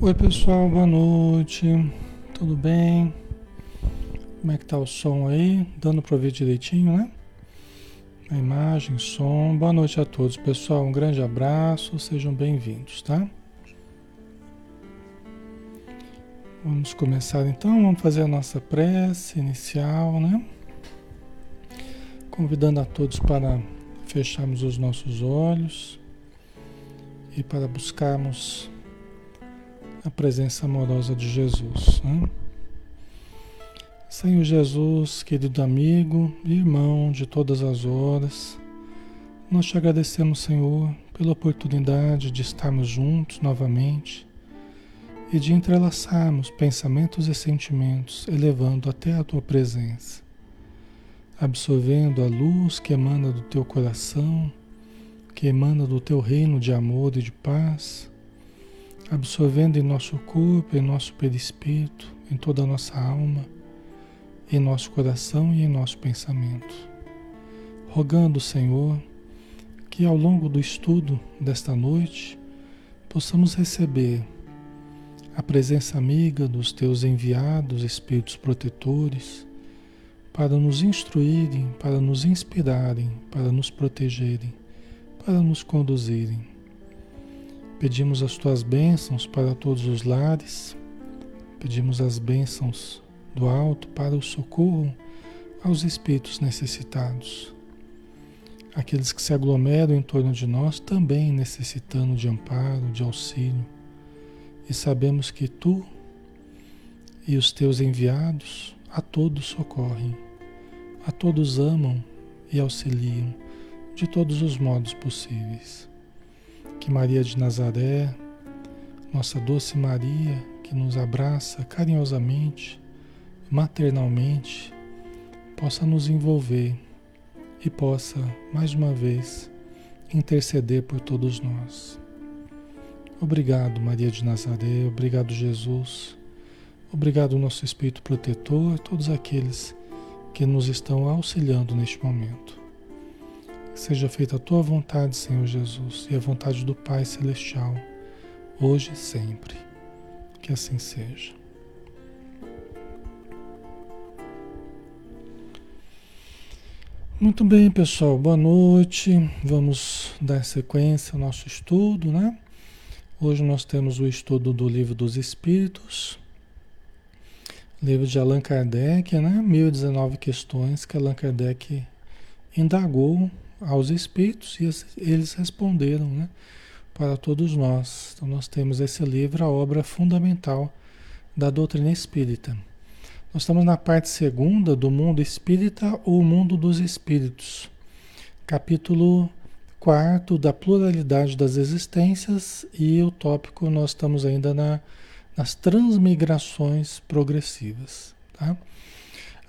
Oi pessoal, boa noite. Tudo bem? Como é que tá o som aí? Dando para ver direitinho, né? A imagem, som. Boa noite a todos, pessoal. Um grande abraço, sejam bem-vindos, tá? Vamos começar então, vamos fazer a nossa prece inicial, né? Convidando a todos para fecharmos os nossos olhos e para buscarmos a presença amorosa de Jesus. Né? Senhor Jesus, querido amigo e irmão de todas as horas, nós te agradecemos, Senhor, pela oportunidade de estarmos juntos novamente e de entrelaçarmos pensamentos e sentimentos, elevando até a tua presença, absorvendo a luz que emana do teu coração, que emana do teu reino de amor e de paz absorvendo em nosso corpo, em nosso perispírito, em toda a nossa alma, em nosso coração e em nosso pensamento. Rogando, Senhor, que ao longo do estudo desta noite possamos receber a presença amiga dos teus enviados espíritos protetores para nos instruírem, para nos inspirarem, para nos protegerem, para nos conduzirem Pedimos as tuas bênçãos para todos os lares, pedimos as bênçãos do alto para o socorro aos espíritos necessitados. Aqueles que se aglomeram em torno de nós também necessitando de amparo, de auxílio. E sabemos que tu e os teus enviados a todos socorrem, a todos amam e auxiliam de todos os modos possíveis. Que Maria de Nazaré, nossa doce Maria, que nos abraça carinhosamente, maternalmente, possa nos envolver e possa, mais uma vez, interceder por todos nós. Obrigado, Maria de Nazaré, obrigado, Jesus, obrigado, nosso Espírito protetor, todos aqueles que nos estão auxiliando neste momento. Seja feita a tua vontade, Senhor Jesus, e a vontade do Pai Celestial, hoje e sempre. Que assim seja. Muito bem, pessoal, boa noite. Vamos dar sequência ao nosso estudo, né? Hoje nós temos o estudo do Livro dos Espíritos, livro de Allan Kardec, né? 1019 questões que Allan Kardec indagou aos espíritos e eles responderam né, para todos nós. Então, nós temos esse livro, a obra fundamental da doutrina espírita. Nós estamos na parte segunda do mundo espírita ou mundo dos espíritos, capítulo quarto da pluralidade das existências e o tópico nós estamos ainda na, nas transmigrações progressivas. Tá?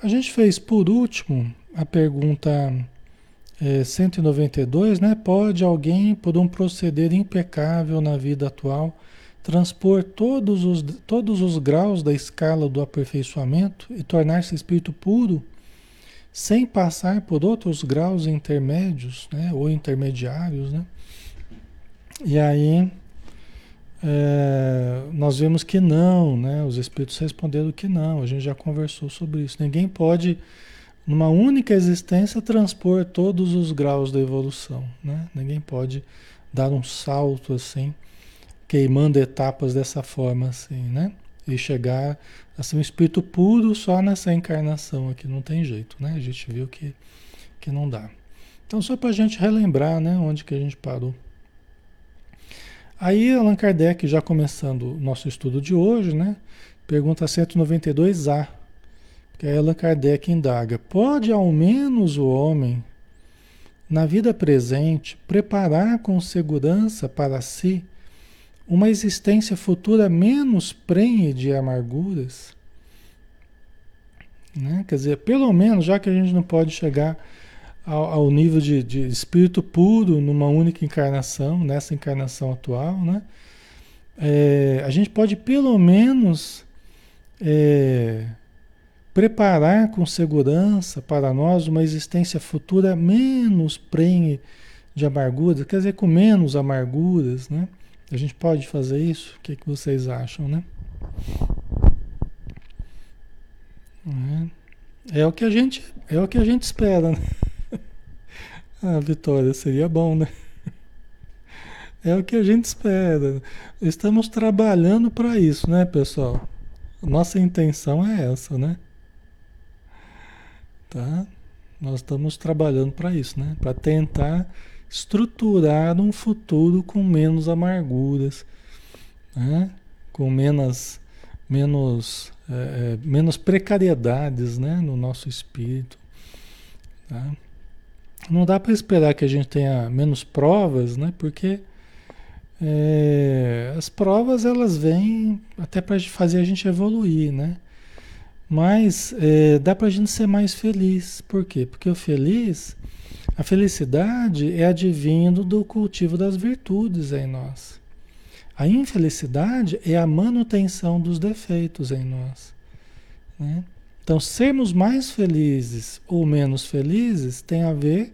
A gente fez por último a pergunta é, 192, né? Pode alguém, por um proceder impecável na vida atual, transpor todos os, todos os graus da escala do aperfeiçoamento e tornar-se espírito puro, sem passar por outros graus intermédios, né? Ou intermediários, né? E aí é, nós vemos que não, né? Os espíritos responderam que não. A gente já conversou sobre isso. Ninguém pode numa única existência transpor todos os graus da evolução. Né? Ninguém pode dar um salto assim, queimando etapas dessa forma assim, né? E chegar a ser um espírito puro só nessa encarnação aqui, não tem jeito, né? A gente viu que, que não dá. Então, só para a gente relembrar, né, onde que a gente parou. Aí, Allan Kardec, já começando o nosso estudo de hoje, né? Pergunta 192A que Allan Kardec indaga: pode ao menos o homem, na vida presente, preparar com segurança para si uma existência futura menos prenhe de amarguras? Né? Quer dizer, pelo menos, já que a gente não pode chegar ao, ao nível de, de, espírito puro numa única encarnação, nessa encarnação atual, né? É, a gente pode pelo menos é, preparar com segurança para nós uma existência futura menos prenhe de amarguras, quer dizer, com menos amarguras, né? A gente pode fazer isso? O que, que vocês acham, né? É, é o que a gente é o que a gente espera, né? Ah, Vitória, seria bom, né? É o que a gente espera. Estamos trabalhando para isso, né, pessoal? Nossa intenção é essa, né? Tá? Nós estamos trabalhando para isso, né? Para tentar estruturar um futuro com menos amarguras, né? com menos, menos, é, é, menos precariedades né? no nosso espírito. Tá? Não dá para esperar que a gente tenha menos provas, né? porque é, as provas elas vêm até para fazer a gente evoluir, né? Mas é, dá para a gente ser mais feliz. Por quê? Porque o feliz a felicidade é advindo do cultivo das virtudes em nós. A infelicidade é a manutenção dos defeitos em nós. Né? Então, sermos mais felizes ou menos felizes tem a ver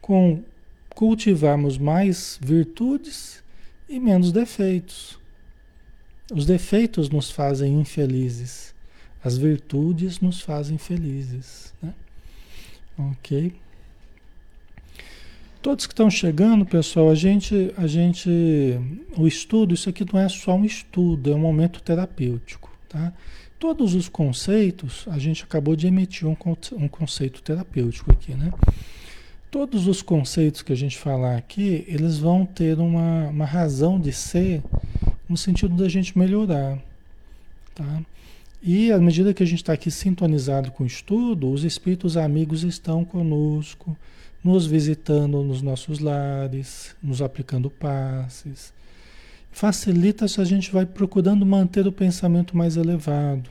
com cultivarmos mais virtudes e menos defeitos. Os defeitos nos fazem infelizes, as virtudes nos fazem felizes. Né? Ok? Todos que estão chegando, pessoal, a gente, a gente, o estudo, isso aqui não é só um estudo, é um momento terapêutico, tá? Todos os conceitos, a gente acabou de emitir um, um conceito terapêutico aqui, né? Todos os conceitos que a gente falar aqui, eles vão ter uma, uma razão de ser no sentido da gente melhorar, tá? E à medida que a gente está aqui sintonizado com o estudo, os espíritos amigos estão conosco, nos visitando nos nossos lares, nos aplicando passes. Facilita se a gente vai procurando manter o pensamento mais elevado.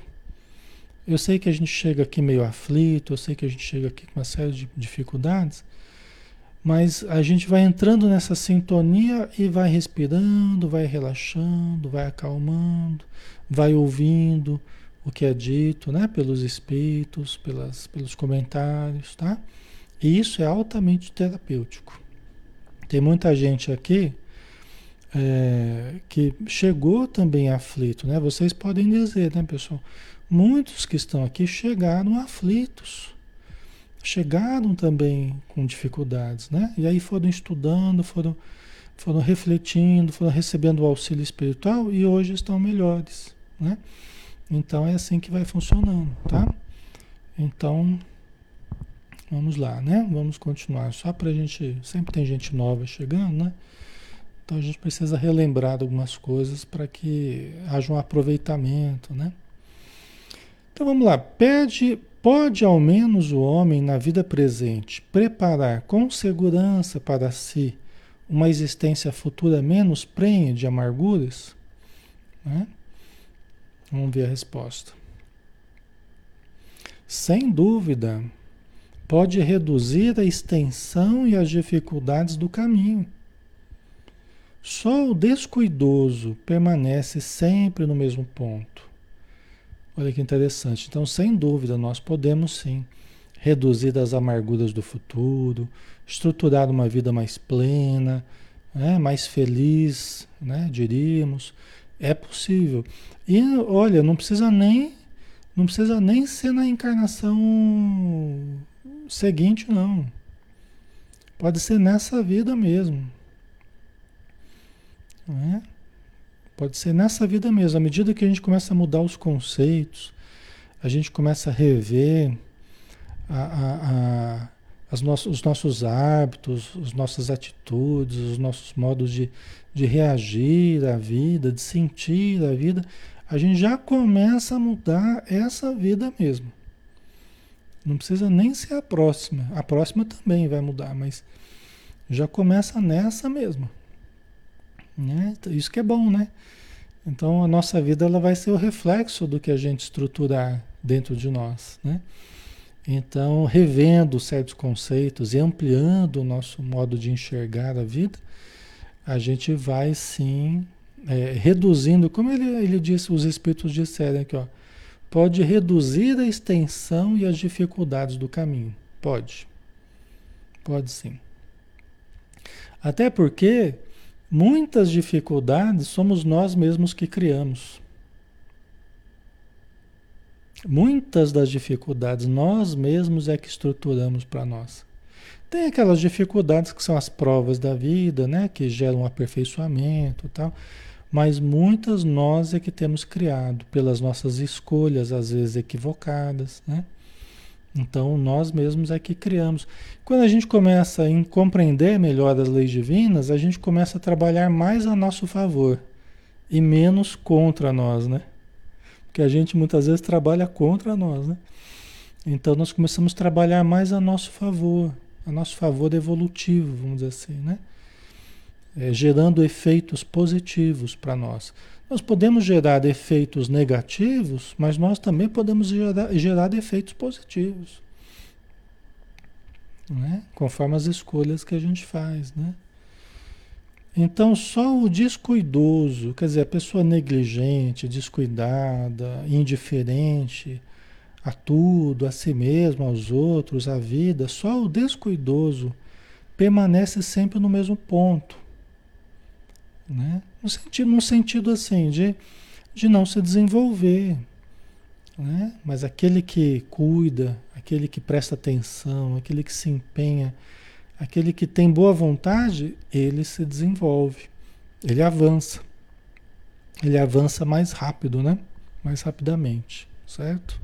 Eu sei que a gente chega aqui meio aflito, eu sei que a gente chega aqui com uma série de dificuldades, mas a gente vai entrando nessa sintonia e vai respirando, vai relaxando, vai acalmando, vai ouvindo o que é dito, né, pelos espíritos, pelas, pelos comentários, tá? E isso é altamente terapêutico. Tem muita gente aqui é, que chegou também aflito, né? Vocês podem dizer, né, pessoal? Muitos que estão aqui chegaram aflitos, chegaram também com dificuldades, né? E aí foram estudando, foram, foram refletindo, foram recebendo o auxílio espiritual e hoje estão melhores, né? Então é assim que vai funcionando, tá? Então Vamos lá, né? Vamos continuar. Só para a gente. Sempre tem gente nova chegando, né? Então a gente precisa relembrar algumas coisas para que haja um aproveitamento, né? Então vamos lá. Pede, pode ao menos o homem na vida presente preparar com segurança para si uma existência futura menos prenha de amarguras? Né? Vamos ver a resposta. Sem dúvida pode reduzir a extensão e as dificuldades do caminho. Só o descuidoso permanece sempre no mesmo ponto. Olha que interessante. Então, sem dúvida, nós podemos sim reduzir as amarguras do futuro, estruturar uma vida mais plena, né, mais feliz, né, diríamos. É possível. E olha, não precisa nem não precisa nem ser na encarnação seguinte, não. Pode ser nessa vida mesmo. É? Pode ser nessa vida mesmo. À medida que a gente começa a mudar os conceitos, a gente começa a rever a, a, a, os nossos hábitos, as nossas atitudes, os nossos modos de, de reagir à vida, de sentir a vida, a gente já começa a mudar essa vida mesmo. Não precisa nem ser a próxima. A próxima também vai mudar, mas já começa nessa mesmo. Né? Isso que é bom, né? Então a nossa vida ela vai ser o reflexo do que a gente estruturar dentro de nós, né? Então, revendo certos conceitos e ampliando o nosso modo de enxergar a vida, a gente vai sim é, reduzindo, como ele, ele disse, os espíritos disseram aqui, ó, Pode reduzir a extensão e as dificuldades do caminho. Pode. Pode sim. Até porque Muitas dificuldades somos nós mesmos que criamos. Muitas das dificuldades nós mesmos é que estruturamos para nós. Tem aquelas dificuldades que são as provas da vida, né, que geram aperfeiçoamento tal, mas muitas nós é que temos criado pelas nossas escolhas, às vezes equivocadas, né? Então nós mesmos é que criamos. Quando a gente começa a compreender melhor as leis divinas, a gente começa a trabalhar mais a nosso favor e menos contra nós, né? Porque a gente muitas vezes trabalha contra nós, né? Então nós começamos a trabalhar mais a nosso favor, a nosso favor evolutivo, vamos dizer assim, né? É, gerando efeitos positivos para nós. Nós podemos gerar efeitos negativos, mas nós também podemos gerar, gerar efeitos positivos. Né? Conforme as escolhas que a gente faz. Né? Então, só o descuidoso, quer dizer, a pessoa negligente, descuidada, indiferente a tudo, a si mesmo, aos outros, à vida, só o descuidoso permanece sempre no mesmo ponto. Né? No, sentido, no sentido assim, de, de não se desenvolver. Né? Mas aquele que cuida, aquele que presta atenção, aquele que se empenha, aquele que tem boa vontade, ele se desenvolve, ele avança. Ele avança mais rápido, né? Mais rapidamente, certo?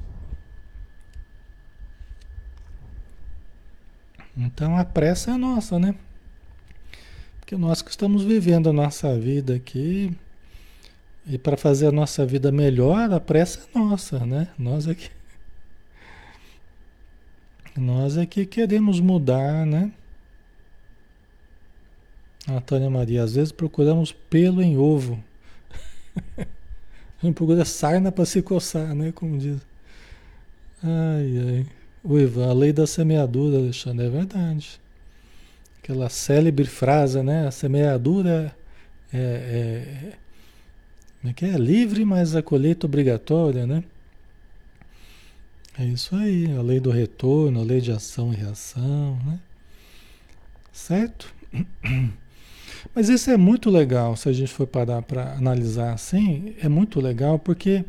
Então a pressa é nossa, né? Porque nós que estamos vivendo a nossa vida aqui, e para fazer a nossa vida melhor, a pressa é nossa, né? Nós é que, nós é que queremos mudar, né? Antônia Maria, às vezes procuramos pelo em ovo. a gente procura sarna para se coçar, né? Como diz. Ai, ai. O Ivan, a lei da semeadura, Alexandre, é verdade. Aquela célebre frase, né? A semeadura é, é, é, que é livre, mas a colheita obrigatória, né? É isso aí, a lei do retorno, a lei de ação e reação, né? Certo? Mas isso é muito legal, se a gente for parar para analisar assim, é muito legal porque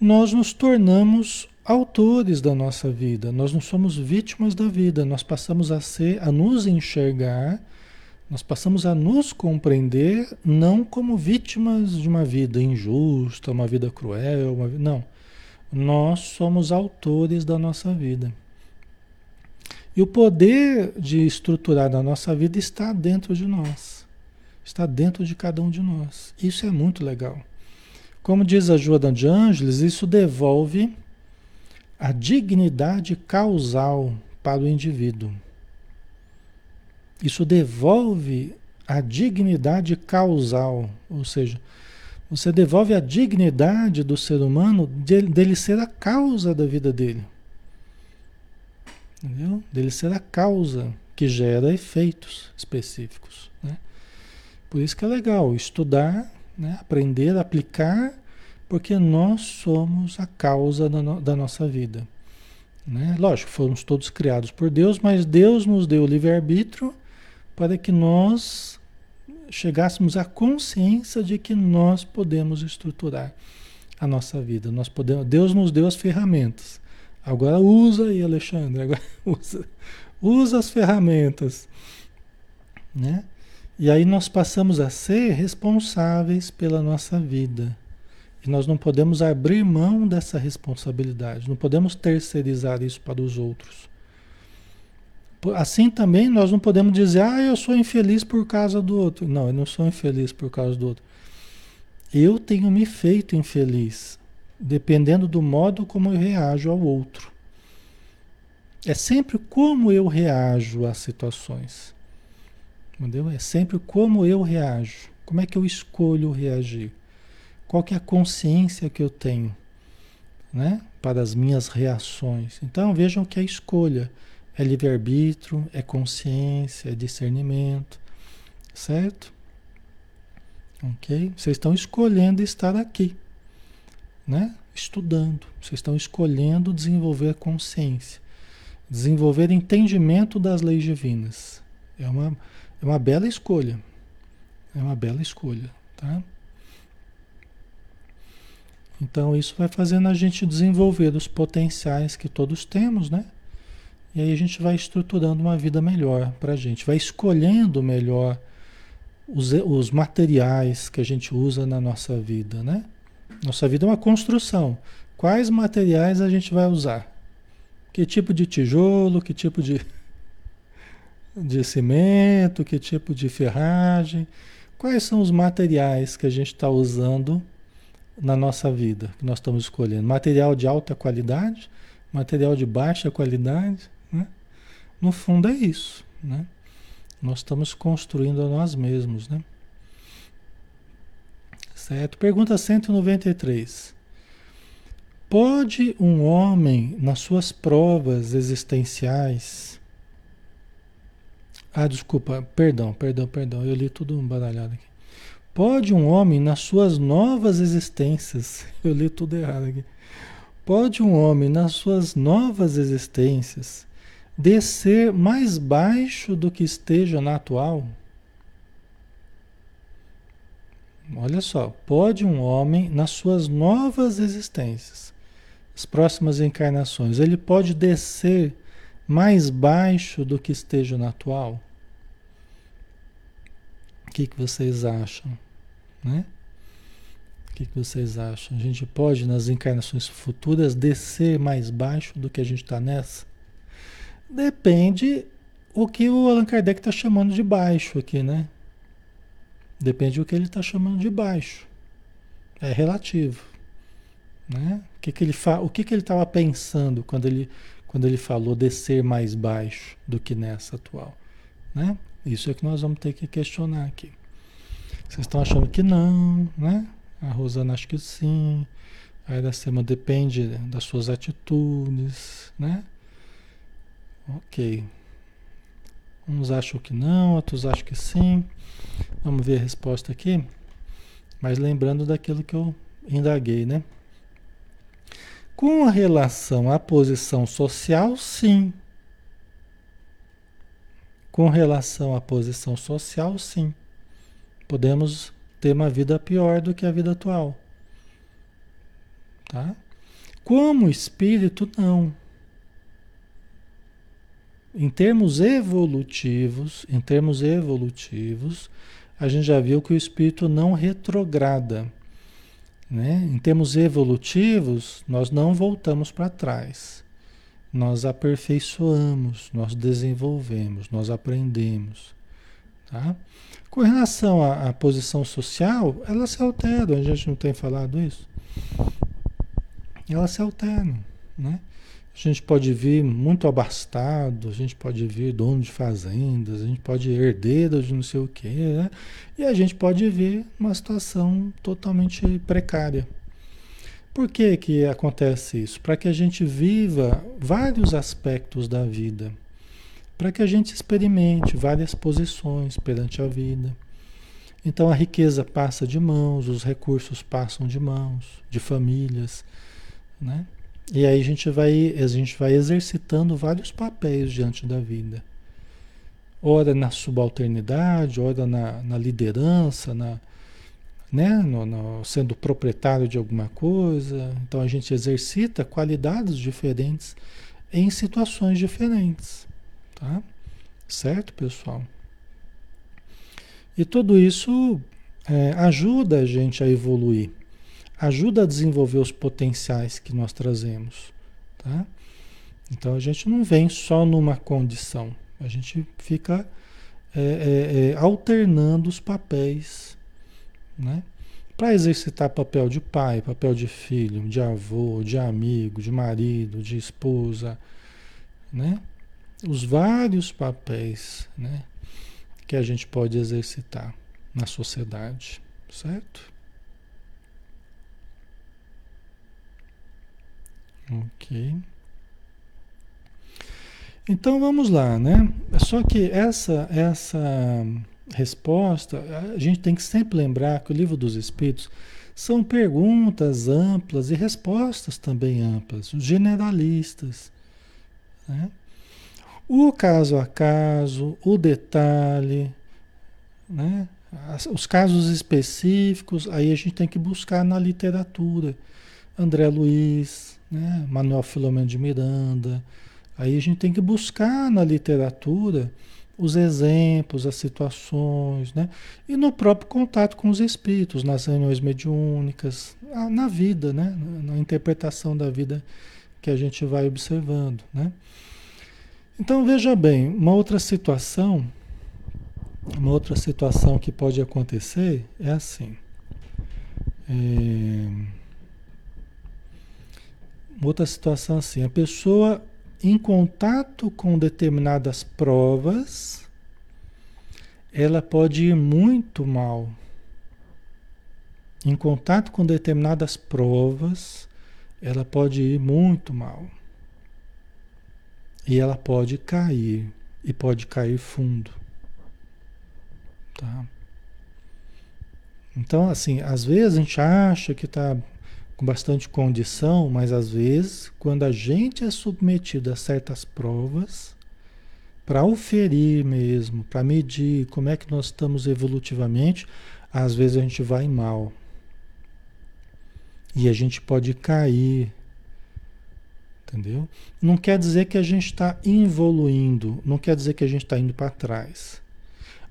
nós nos tornamos autores da nossa vida. Nós não somos vítimas da vida, nós passamos a ser, a nos enxergar, nós passamos a nos compreender não como vítimas de uma vida injusta, uma vida cruel, uma, não. Nós somos autores da nossa vida. E o poder de estruturar a nossa vida está dentro de nós. Está dentro de cada um de nós. Isso é muito legal. Como diz a Joana de Ângeles, isso devolve a dignidade causal para o indivíduo. Isso devolve a dignidade causal, ou seja, você devolve a dignidade do ser humano dele, dele ser a causa da vida dele. Entendeu? Dele ser a causa que gera efeitos específicos. Né? Por isso que é legal estudar, né? aprender, aplicar porque nós somos a causa da, no, da nossa vida. Né? Lógico, fomos todos criados por Deus, mas Deus nos deu o livre-arbítrio para que nós chegássemos à consciência de que nós podemos estruturar a nossa vida. Nós podemos, Deus nos deu as ferramentas. Agora usa aí, Alexandre. Agora usa, usa as ferramentas. Né? E aí nós passamos a ser responsáveis pela nossa vida. E nós não podemos abrir mão dessa responsabilidade, não podemos terceirizar isso para os outros. Assim também nós não podemos dizer, ah, eu sou infeliz por causa do outro. Não, eu não sou infeliz por causa do outro. Eu tenho me feito infeliz, dependendo do modo como eu reajo ao outro. É sempre como eu reajo às situações. Entendeu? É sempre como eu reajo. Como é que eu escolho reagir? Qual que é a consciência que eu tenho, né? Para as minhas reações. Então vejam que é escolha, é livre-arbítrio, é consciência, é discernimento, certo? Ok? Vocês estão escolhendo estar aqui, né? Estudando. Vocês estão escolhendo desenvolver consciência, desenvolver entendimento das leis divinas. É uma, é uma bela escolha. É uma bela escolha, tá? Então isso vai fazendo a gente desenvolver os potenciais que todos temos, né? E aí a gente vai estruturando uma vida melhor para a gente, vai escolhendo melhor os, os materiais que a gente usa na nossa vida, né? Nossa vida é uma construção. Quais materiais a gente vai usar? Que tipo de tijolo, que tipo de, de cimento, que tipo de ferragem? Quais são os materiais que a gente está usando na nossa vida, que nós estamos escolhendo? Material de alta qualidade? Material de baixa qualidade? Né? No fundo é isso, né? Nós estamos construindo a nós mesmos, né? Certo? Pergunta 193. Pode um homem, nas suas provas existenciais. Ah, desculpa, perdão, perdão, perdão, eu li tudo baralhado aqui. Pode um homem, nas suas novas existências, eu li tudo errado aqui. Pode um homem, nas suas novas existências, descer mais baixo do que esteja na atual? Olha só, pode um homem, nas suas novas existências, as próximas encarnações, ele pode descer mais baixo do que esteja na atual? O que, que vocês acham? Né? O que, que vocês acham? A gente pode, nas encarnações futuras, descer mais baixo do que a gente está nessa? Depende o que o Allan Kardec está chamando de baixo aqui, né? Depende do que ele está chamando de baixo. É relativo. Né? O que, que ele fa... O que, que ele estava pensando quando ele, quando ele falou descer mais baixo do que nessa atual? Né? Isso é que nós vamos ter que questionar aqui. Vocês estão achando que não, né? A Rosana acha que sim. A Iracema depende das suas atitudes, né? Ok. Uns acham que não, outros acham que sim. Vamos ver a resposta aqui. Mas lembrando daquilo que eu indaguei, né? Com relação à posição social, sim. Com relação à posição social, sim. Podemos ter uma vida pior do que a vida atual. Tá? Como espírito, não. Em termos evolutivos, em termos evolutivos, a gente já viu que o espírito não retrograda. Né? Em termos evolutivos, nós não voltamos para trás. Nós aperfeiçoamos, nós desenvolvemos, nós aprendemos. Tá? Com relação à, à posição social, ela se altera, a gente não tem falado isso? Ela se altera. Né? A gente pode vir muito abastado, a gente pode vir dono de fazendas, a gente pode ir herdeiro de não sei o quê, né? e a gente pode vir uma situação totalmente precária. Por que, que acontece isso? Para que a gente viva vários aspectos da vida, para que a gente experimente várias posições perante a vida. Então a riqueza passa de mãos, os recursos passam de mãos, de famílias, né? E aí a gente vai, a gente vai exercitando vários papéis diante da vida. Ora na subalternidade, ora na, na liderança, na, né? No, no, sendo proprietário de alguma coisa. Então a gente exercita qualidades diferentes em situações diferentes. Tá? Certo, pessoal? E tudo isso é, ajuda a gente a evoluir ajuda a desenvolver os potenciais que nós trazemos. Tá? Então a gente não vem só numa condição, a gente fica é, é, é, alternando os papéis. Né? Para exercitar papel de pai, papel de filho, de avô, de amigo, de marido, de esposa, né? os vários papéis né? que a gente pode exercitar na sociedade, certo? Ok. Então vamos lá, né? Só que essa, essa resposta, a gente tem que sempre lembrar que o livro dos Espíritos são perguntas amplas e respostas também amplas, generalistas. Né? O caso a caso, o detalhe, né? Os casos específicos, aí a gente tem que buscar na literatura. André Luiz, né? Manuel Filomeno de Miranda. Aí a gente tem que buscar na literatura os exemplos, as situações, né? E no próprio contato com os espíritos, nas reuniões mediúnicas, na vida, né? Na interpretação da vida que a gente vai observando, né? Então veja bem, uma outra situação, uma outra situação que pode acontecer é assim. É, outra situação assim, a pessoa em contato com determinadas provas, ela pode ir muito mal. Em contato com determinadas provas, ela pode ir muito mal. E ela pode cair, e pode cair fundo. Tá? Então, assim, às vezes a gente acha que está com bastante condição, mas às vezes, quando a gente é submetido a certas provas, para oferir mesmo, para medir como é que nós estamos evolutivamente, às vezes a gente vai mal. E a gente pode cair. Entendeu? Não quer dizer que a gente está evoluindo, não quer dizer que a gente está indo para trás.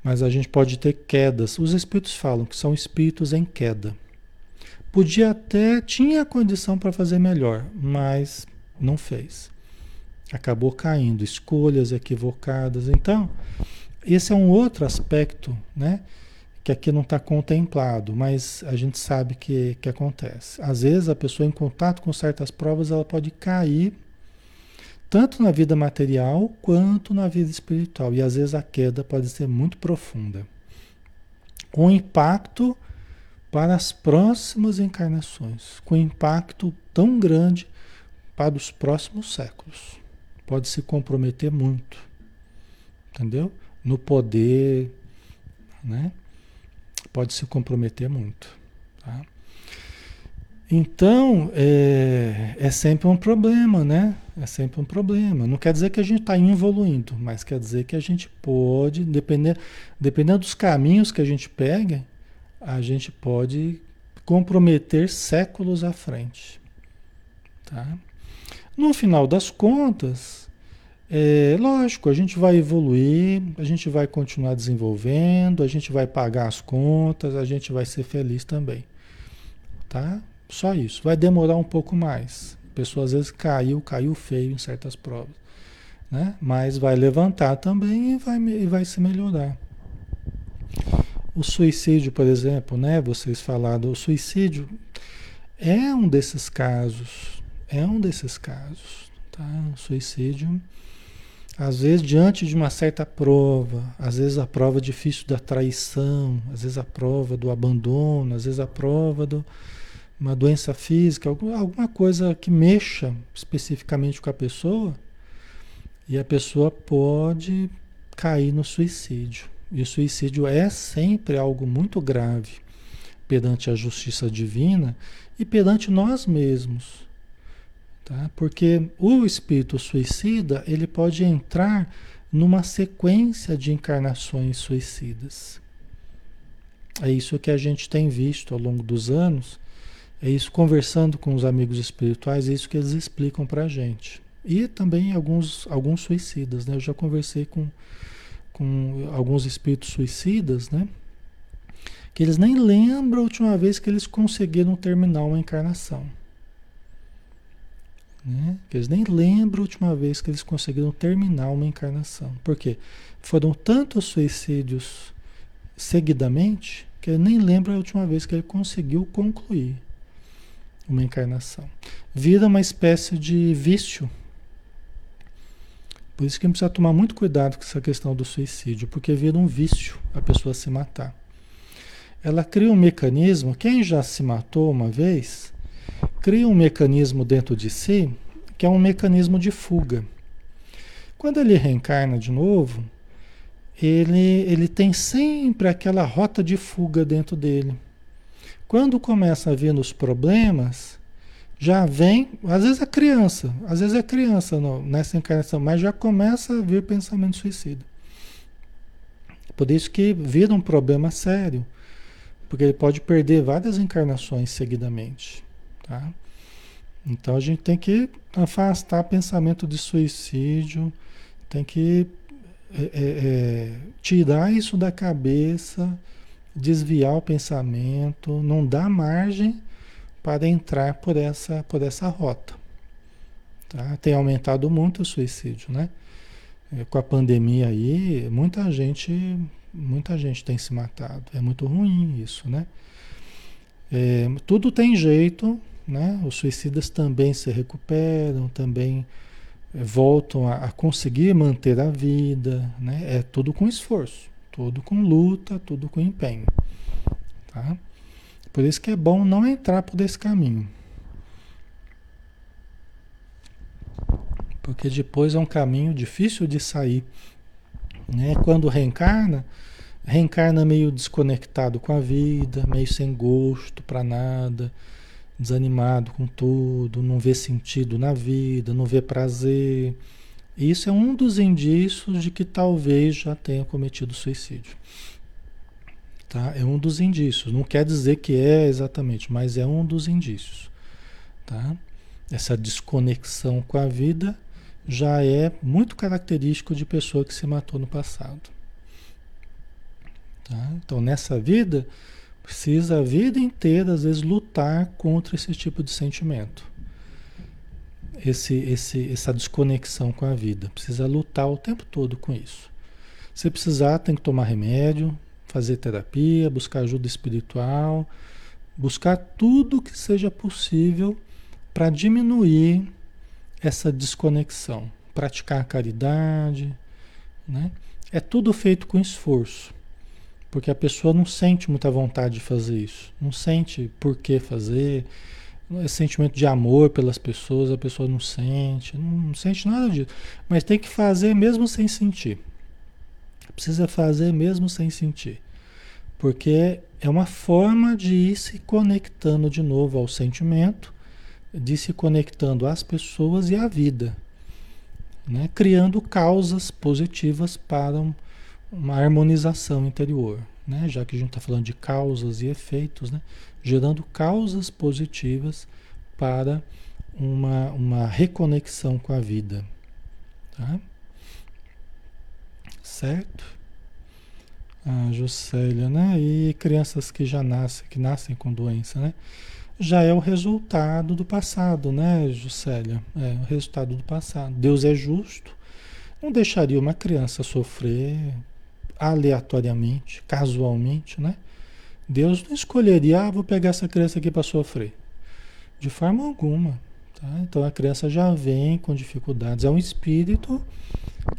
Mas a gente pode ter quedas. Os espíritos falam que são espíritos em queda. Podia até, tinha condição para fazer melhor, mas não fez. Acabou caindo, escolhas equivocadas. Então, esse é um outro aspecto, né? Que aqui não está contemplado, mas a gente sabe que, que acontece. Às vezes a pessoa em contato com certas provas, ela pode cair tanto na vida material quanto na vida espiritual. E às vezes a queda pode ser muito profunda. Com impacto para as próximas encarnações, com impacto tão grande para os próximos séculos. Pode se comprometer muito, entendeu? No poder, né? Pode se comprometer muito. Tá? Então, é, é sempre um problema, né? É sempre um problema. Não quer dizer que a gente está evoluindo, mas quer dizer que a gente pode, dependendo, dependendo dos caminhos que a gente pega, a gente pode comprometer séculos à frente. Tá? No final das contas, é lógico, a gente vai evoluir, a gente vai continuar desenvolvendo, a gente vai pagar as contas, a gente vai ser feliz também. Tá? Só isso. Vai demorar um pouco mais. A pessoa às vezes caiu, caiu feio em certas provas. Né? Mas vai levantar também e vai, e vai se melhorar. O suicídio, por exemplo, né? Vocês falaram, o suicídio é um desses casos, é um desses casos, tá? O suicídio, às vezes diante de uma certa prova, às vezes a prova difícil da traição, às vezes a prova do abandono, às vezes a prova de uma doença física, alguma coisa que mexa especificamente com a pessoa, e a pessoa pode cair no suicídio. E o suicídio é sempre algo muito grave perante a justiça divina e perante nós mesmos. Tá? Porque o espírito suicida, ele pode entrar numa sequência de encarnações suicidas. É isso que a gente tem visto ao longo dos anos, é isso conversando com os amigos espirituais, é isso que eles explicam para a gente. E também alguns, alguns suicidas, né? Eu já conversei com com alguns espíritos suicidas, né? Que eles nem lembram a última vez que eles conseguiram terminar uma encarnação. Né? Que eles nem lembram a última vez que eles conseguiram terminar uma encarnação. Por quê? Foram tantos suicídios seguidamente que ele nem lembra a última vez que ele conseguiu concluir uma encarnação. Vira uma espécie de vício por isso que a gente precisa tomar muito cuidado com essa questão do suicídio, porque vira um vício a pessoa se matar. Ela cria um mecanismo, quem já se matou uma vez, cria um mecanismo dentro de si, que é um mecanismo de fuga. Quando ele reencarna de novo, ele, ele tem sempre aquela rota de fuga dentro dele. Quando começa a vir nos problemas, já vem, às vezes é criança, às vezes é criança nessa encarnação, mas já começa a vir pensamento suicida. Por isso que vira um problema sério, porque ele pode perder várias encarnações seguidamente, tá? Então a gente tem que afastar pensamento de suicídio, tem que é, é, é, tirar isso da cabeça, desviar o pensamento, não dar margem para entrar por essa, por essa rota. Tá? Tem aumentado muito o suicídio, né? É, com a pandemia aí, muita gente, muita gente tem se matado. É muito ruim isso, né? É, tudo tem jeito, né? Os suicidas também se recuperam, também é, voltam a, a, conseguir manter a vida, né? É tudo com esforço, tudo com luta, tudo com empenho, tá? Por isso que é bom não entrar por esse caminho. Porque depois é um caminho difícil de sair. Né? Quando reencarna, reencarna meio desconectado com a vida, meio sem gosto para nada, desanimado com tudo, não vê sentido na vida, não vê prazer. Isso é um dos indícios de que talvez já tenha cometido suicídio. Tá? É um dos indícios. Não quer dizer que é exatamente, mas é um dos indícios. Tá? Essa desconexão com a vida já é muito característico de pessoa que se matou no passado. Tá? Então, nessa vida, precisa a vida inteira, às vezes, lutar contra esse tipo de sentimento. Esse, esse, essa desconexão com a vida. Precisa lutar o tempo todo com isso. Se precisar, tem que tomar remédio, fazer terapia, buscar ajuda espiritual, buscar tudo que seja possível para diminuir essa desconexão, praticar caridade, né? É tudo feito com esforço, porque a pessoa não sente muita vontade de fazer isso, não sente por que fazer, é sentimento de amor pelas pessoas, a pessoa não sente, não sente nada disso, mas tem que fazer mesmo sem sentir. Precisa fazer mesmo sem sentir, porque é uma forma de ir se conectando de novo ao sentimento de se conectando às pessoas e à vida, né? criando causas positivas para uma harmonização interior, né? já que a gente está falando de causas e efeitos, né? gerando causas positivas para uma, uma reconexão com a vida. Tá? Certo? A Juscelia, né? E crianças que já nascem, que nascem com doença, né? já é o resultado do passado, né, Juscelia? É o resultado do passado. Deus é justo, não deixaria uma criança sofrer aleatoriamente, casualmente, né? Deus não escolheria, ah, vou pegar essa criança aqui para sofrer. De forma alguma. Tá? Então a criança já vem com dificuldades. É um espírito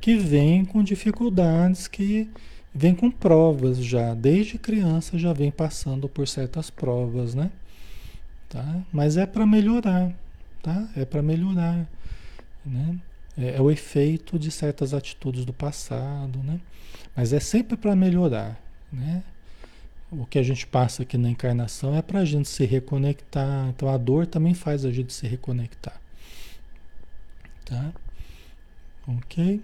que vem com dificuldades, que vem com provas já. Desde criança já vem passando por certas provas, né? tá? Mas é para melhorar, tá? É para melhorar, né? É, é, o efeito de certas atitudes do passado, né? Mas é sempre para melhorar, né? O que a gente passa aqui na encarnação é para a gente se reconectar. Então a dor também faz a gente se reconectar, tá? Ok?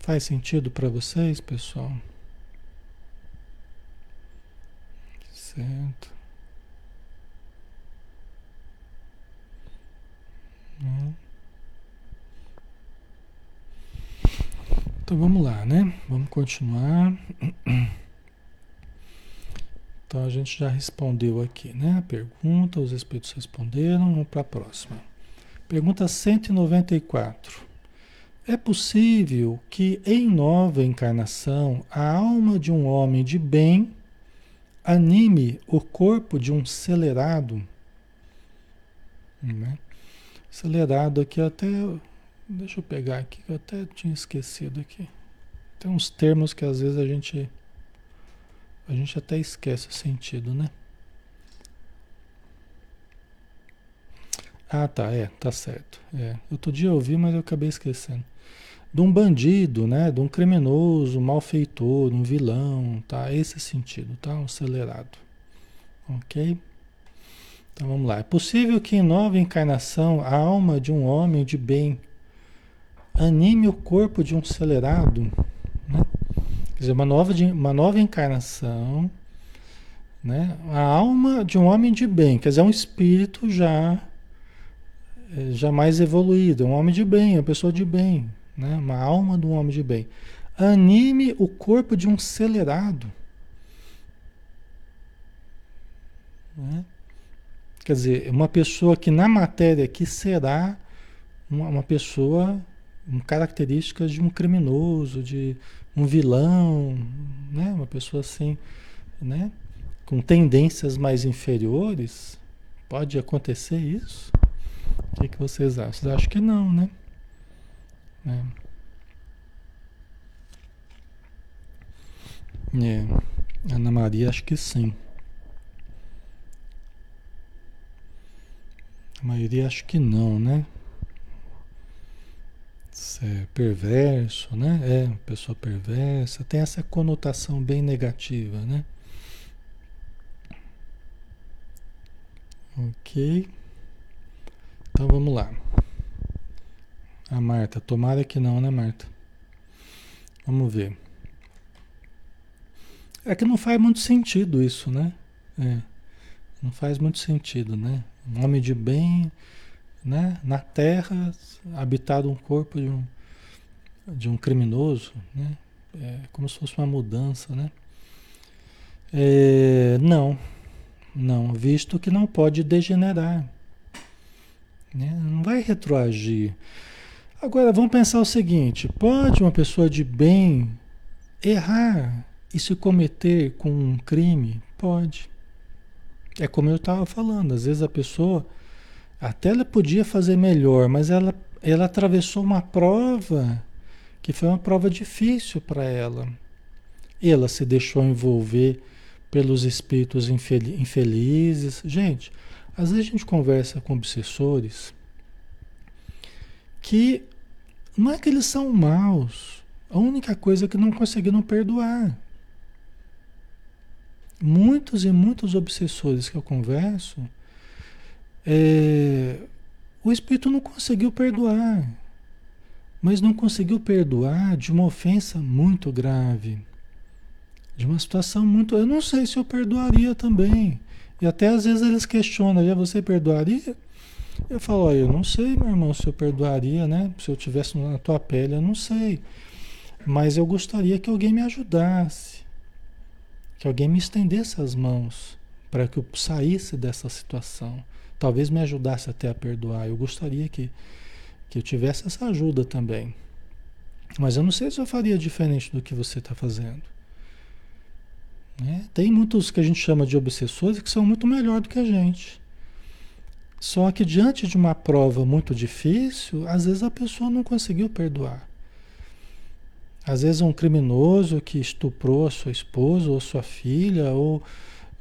Faz sentido para vocês, pessoal? Certo. Né? Então vamos lá, né? Vamos continuar. Então a gente já respondeu aqui, né? A pergunta, os espíritos responderam. Vamos para a próxima. Pergunta 194. É possível que em nova encarnação a alma de um homem de bem anime o corpo de um celerado? Né? acelerado aqui até. Deixa eu pegar aqui, que eu até tinha esquecido aqui. Tem uns termos que às vezes a gente. A gente até esquece o sentido, né? Ah, tá, é, tá certo. É. Outro dia ouvi, mas eu acabei esquecendo. De um bandido, né? De um criminoso, um malfeitor, um vilão, tá? Esse sentido, tá? Um acelerado. Ok? Então vamos lá. É possível que em nova encarnação a alma de um homem de bem anime o corpo de um acelerado, né? Quer dizer, uma nova, uma nova encarnação, né? A alma de um homem de bem, quer dizer, é um espírito já, é, já mais evoluído, um homem de bem, uma pessoa de bem, né? Uma alma de um homem de bem. Anime o corpo de um acelerado. Né? Quer dizer, uma pessoa que na matéria aqui será uma, uma pessoa com características de um criminoso, de um vilão, né? Uma pessoa assim, né? Com tendências mais inferiores, pode acontecer isso? O que, que vocês acham? Vocês acham que não, né? É. É. Ana Maria, acho que sim. A maioria acho que não, né? É perverso, né? É, pessoa perversa, tem essa conotação bem negativa, né? Ok. Então vamos lá. A Marta, tomara que não, né, Marta? Vamos ver. É que não faz muito sentido isso, né? É. Não faz muito sentido, né? Um homem de bem né, na terra, habitado um corpo de um, de um criminoso, né? É como se fosse uma mudança, né? É, não, não, visto que não pode degenerar, né? não vai retroagir. Agora vamos pensar o seguinte: pode uma pessoa de bem errar e se cometer com um crime? Pode. É como eu estava falando, às vezes a pessoa até ela podia fazer melhor, mas ela, ela atravessou uma prova que foi uma prova difícil para ela. Ela se deixou envolver pelos espíritos infelizes. Gente, às vezes a gente conversa com obsessores que não é que eles são maus, a única coisa é que não conseguiram perdoar. Muitos e muitos obsessores que eu converso é, o espírito não conseguiu perdoar, mas não conseguiu perdoar de uma ofensa muito grave, de uma situação muito. Eu não sei se eu perdoaria também. E até às vezes eles questionam: já você perdoaria? Eu falo: olha, eu não sei, meu irmão, se eu perdoaria, né? Se eu tivesse na tua pele, eu não sei. Mas eu gostaria que alguém me ajudasse, que alguém me estendesse as mãos para que eu saísse dessa situação talvez me ajudasse até a perdoar. Eu gostaria que, que eu tivesse essa ajuda também. Mas eu não sei se eu faria diferente do que você está fazendo. Né? Tem muitos que a gente chama de obsessores que são muito melhor do que a gente. Só que diante de uma prova muito difícil, às vezes a pessoa não conseguiu perdoar. Às vezes um criminoso que estuprou a sua esposa ou sua filha, ou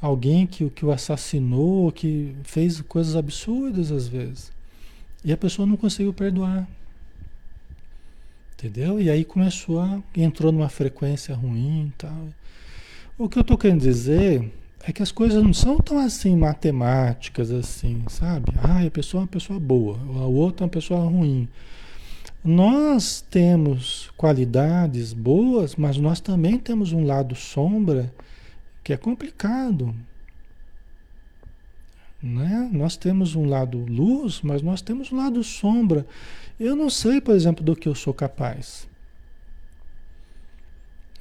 alguém que, que o assassinou, que fez coisas absurdas às vezes. E a pessoa não conseguiu perdoar. Entendeu? E aí começou a. entrou numa frequência ruim e tal. O que eu estou querendo dizer é que as coisas não são tão assim matemáticas assim, sabe? Ah, a pessoa é uma pessoa boa, a outra é uma pessoa ruim. Nós temos qualidades boas, mas nós também temos um lado sombra que é complicado. Né? Nós temos um lado luz, mas nós temos um lado sombra. Eu não sei, por exemplo, do que eu sou capaz.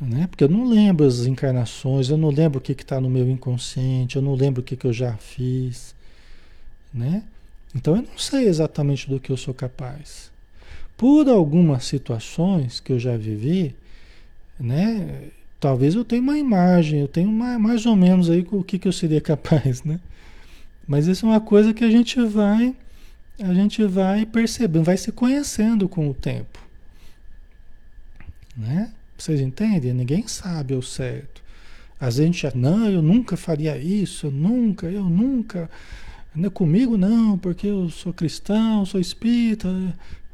Né? Porque eu não lembro as encarnações, eu não lembro o que está no meu inconsciente, eu não lembro o que, que eu já fiz. Né? Então eu não sei exatamente do que eu sou capaz. Por algumas situações que eu já vivi, né? Talvez eu tenha uma imagem, eu tenho uma, mais ou menos aí o que, que eu seria capaz, né? Mas isso é uma coisa que a gente vai, a gente vai percebendo, vai se conhecendo com o tempo, né? Vocês entendem? Ninguém sabe ao certo. Às vezes a gente, não, eu nunca faria isso, eu nunca, eu nunca. Não, é comigo não, porque eu sou cristão, sou espírita,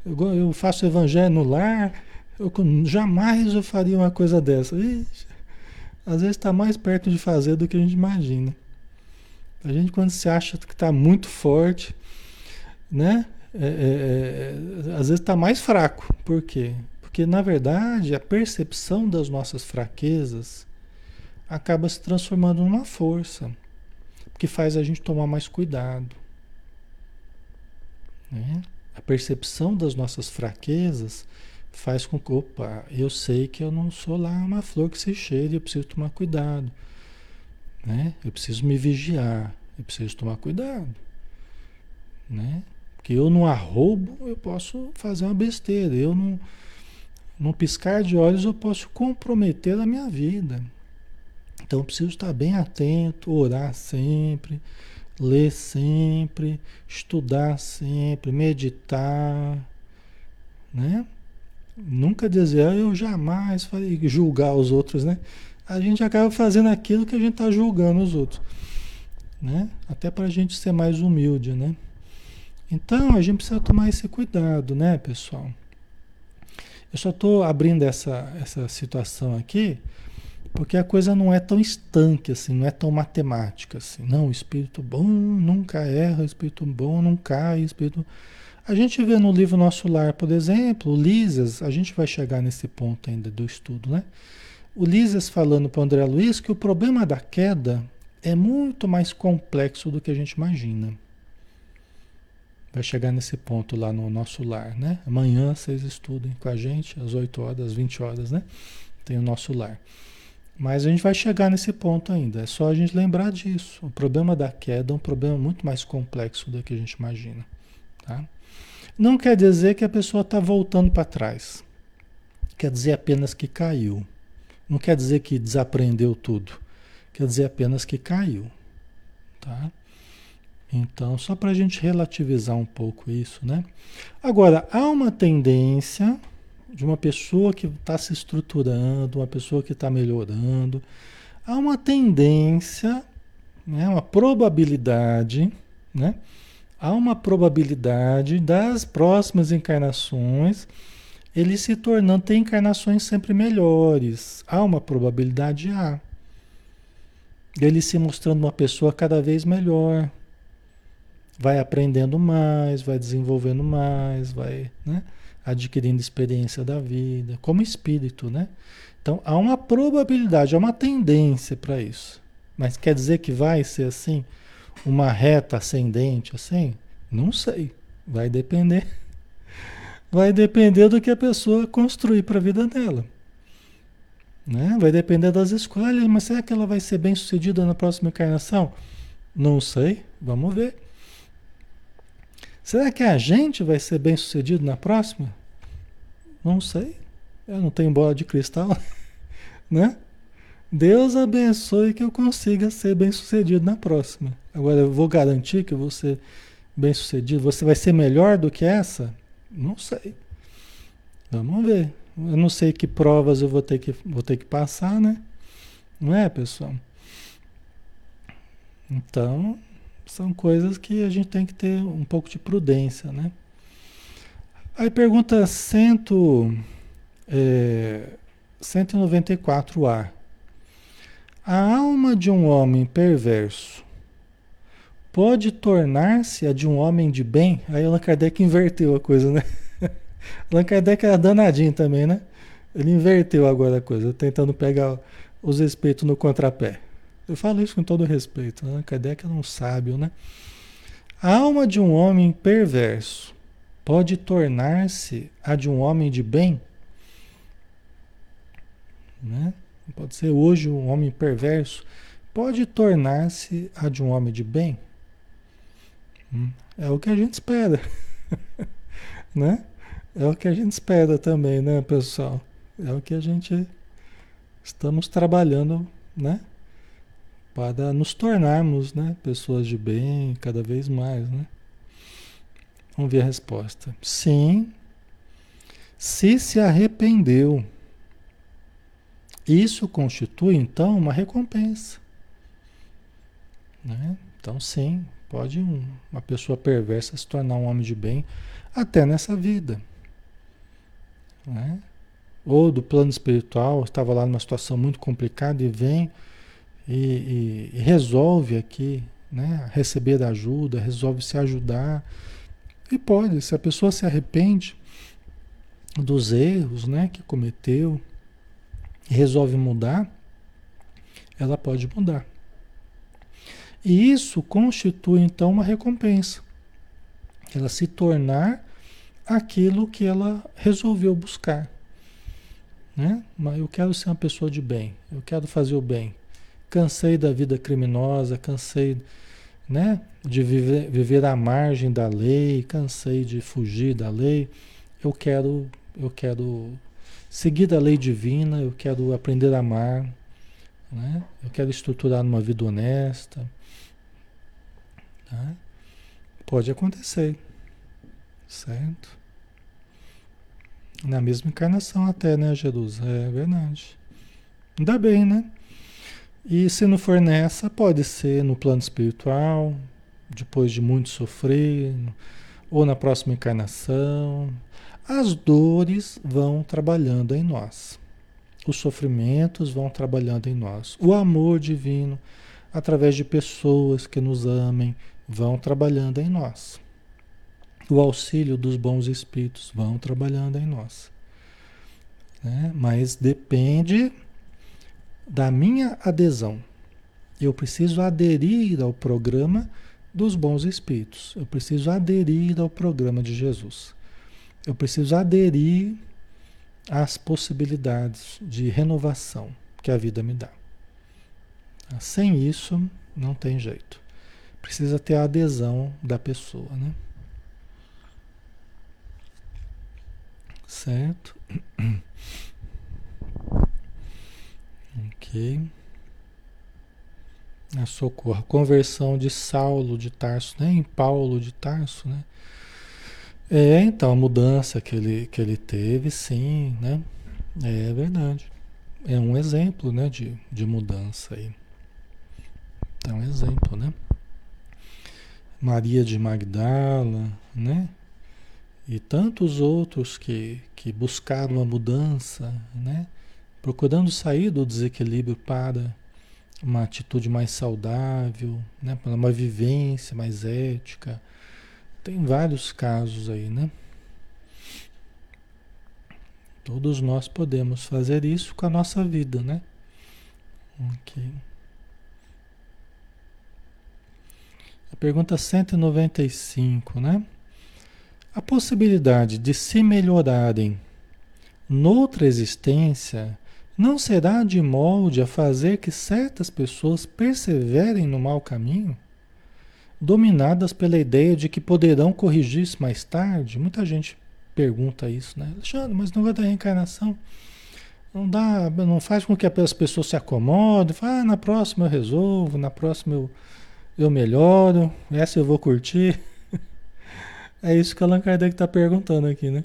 eu faço evangelho no lar. Eu jamais eu faria uma coisa dessa. Ixi, às vezes está mais perto de fazer do que a gente imagina. A gente quando se acha que está muito forte, né? É, é, é, às vezes está mais fraco. Por quê? Porque na verdade, a percepção das nossas fraquezas acaba se transformando numa força, que faz a gente tomar mais cuidado. Né? A percepção das nossas fraquezas faz com que, opa, eu sei que eu não sou lá uma flor que se cheire, eu preciso tomar cuidado. Né? Eu preciso me vigiar, eu preciso tomar cuidado. Né? Porque eu não arrobo, eu posso fazer uma besteira. Eu não, não piscar de olhos, eu posso comprometer a minha vida. Então eu preciso estar bem atento, orar sempre, ler sempre, estudar sempre, meditar, né? Nunca dizer, ah, eu jamais falei julgar os outros, né? A gente acaba fazendo aquilo que a gente está julgando os outros, né? Até para a gente ser mais humilde, né? Então a gente precisa tomar esse cuidado, né, pessoal? Eu só estou abrindo essa, essa situação aqui porque a coisa não é tão estanque assim, não é tão matemática assim. Não, o espírito bom nunca erra, o espírito bom não cai, o espírito. A gente vê no livro Nosso Lar, por exemplo, o Lísias, a gente vai chegar nesse ponto ainda do estudo, né? O Lísias falando para o André Luiz que o problema da queda é muito mais complexo do que a gente imagina. Vai chegar nesse ponto lá no nosso lar, né? Amanhã vocês estudem com a gente, às 8 horas, às 20 horas, né? Tem o nosso lar. Mas a gente vai chegar nesse ponto ainda. É só a gente lembrar disso. O problema da queda é um problema muito mais complexo do que a gente imagina. Tá? Não quer dizer que a pessoa está voltando para trás. Quer dizer apenas que caiu. Não quer dizer que desaprendeu tudo. Quer dizer apenas que caiu. Tá? Então, só para a gente relativizar um pouco isso, né? Agora, há uma tendência de uma pessoa que está se estruturando, uma pessoa que está melhorando, há uma tendência, né, uma probabilidade, né? Há uma probabilidade das próximas encarnações ele se tornando, ter encarnações sempre melhores. Há uma probabilidade, há. Ele se mostrando uma pessoa cada vez melhor. Vai aprendendo mais, vai desenvolvendo mais, vai, né? adquirindo experiência da vida, como espírito, né? Então há uma probabilidade, há uma tendência para isso. Mas quer dizer que vai ser assim? Uma reta ascendente assim? Não sei. Vai depender. Vai depender do que a pessoa construir para a vida dela. Né? Vai depender das escolhas, mas será que ela vai ser bem sucedida na próxima encarnação? Não sei, vamos ver. Será que a gente vai ser bem sucedido na próxima? Não sei. Eu não tenho bola de cristal, né? Deus abençoe que eu consiga ser bem sucedido na próxima. Agora, eu vou garantir que ser bem sucedido. Você vai ser melhor do que essa? Não sei. Vamos ver. Eu não sei que provas eu vou ter que, vou ter que passar, né? Não é, pessoal? Então, são coisas que a gente tem que ter um pouco de prudência, né? Aí pergunta cento, é, 194A. A alma de um homem perverso pode tornar-se a de um homem de bem? Aí Allan Kardec inverteu a coisa, né? Allan Kardec era danadinho também, né? Ele inverteu agora a coisa, tentando pegar os espíritos no contrapé. Eu falo isso com todo respeito. Allan Kardec era um sábio, né? A alma de um homem perverso pode tornar-se a de um homem de bem? Né? Pode ser hoje um homem perverso, pode tornar-se a de um homem de bem? Hum, é o que a gente espera, né? É o que a gente espera também, né, pessoal? É o que a gente estamos trabalhando, né? para nos tornarmos né, pessoas de bem cada vez mais. Né? Vamos ver a resposta. Sim, se se arrependeu. Isso constitui, então, uma recompensa. Né? Então, sim, pode um, uma pessoa perversa se tornar um homem de bem até nessa vida. Né? Ou do plano espiritual, estava lá numa situação muito complicada e vem e, e, resolve aqui, né, receber ajuda, resolve se ajudar. E pode, se a pessoa se arrepende, dos erros né, que cometeu e resolve mudar, ela pode mudar. E isso constitui então uma recompensa. Ela se tornar aquilo que ela resolveu buscar. Né? Mas eu quero ser uma pessoa de bem, eu quero fazer o bem. Cansei da vida criminosa, cansei né, de viver, viver à margem da lei, cansei de fugir da lei. Eu quero, eu quero seguir a lei divina, eu quero aprender a amar, né? eu quero estruturar uma vida honesta. Tá? Pode acontecer, certo? Na mesma encarnação até, né, Jesus? É verdade. Ainda bem, né? E se não for nessa, pode ser no plano espiritual, depois de muito sofrer, ou na próxima encarnação. As dores vão trabalhando em nós. Os sofrimentos vão trabalhando em nós. O amor divino, através de pessoas que nos amem, vão trabalhando em nós o auxílio dos bons espíritos vão trabalhando em nós. Né? Mas depende da minha adesão. Eu preciso aderir ao programa dos bons espíritos. Eu preciso aderir ao programa de Jesus. Eu preciso aderir às possibilidades de renovação que a vida me dá. Sem isso, não tem jeito. Precisa ter a adesão da pessoa, né? Certo? Ok. A socorro. Conversão de Saulo de Tarso, né? Em Paulo de Tarso, né? É, então, a mudança que ele, que ele teve, sim, né? É verdade. É um exemplo, né? De, de mudança aí. É um exemplo, né? Maria de Magdala, né? e tantos outros que, que buscaram a mudança, né? procurando sair do desequilíbrio para uma atitude mais saudável, né? para uma vivência mais ética. Tem vários casos aí, né? Todos nós podemos fazer isso com a nossa vida, né? Ok. Pergunta 195, né? A possibilidade de se melhorarem noutra existência não será de molde a fazer que certas pessoas perseverem no mau caminho, dominadas pela ideia de que poderão corrigir-se mais tarde? Muita gente pergunta isso, né? Alexandre, mas não vai dar reencarnação. Não dá, não faz com que as pessoas se acomodem, fala, ah, na próxima eu resolvo, na próxima eu, eu melhoro, essa eu vou curtir. É isso que Allan Kardec está perguntando aqui, né?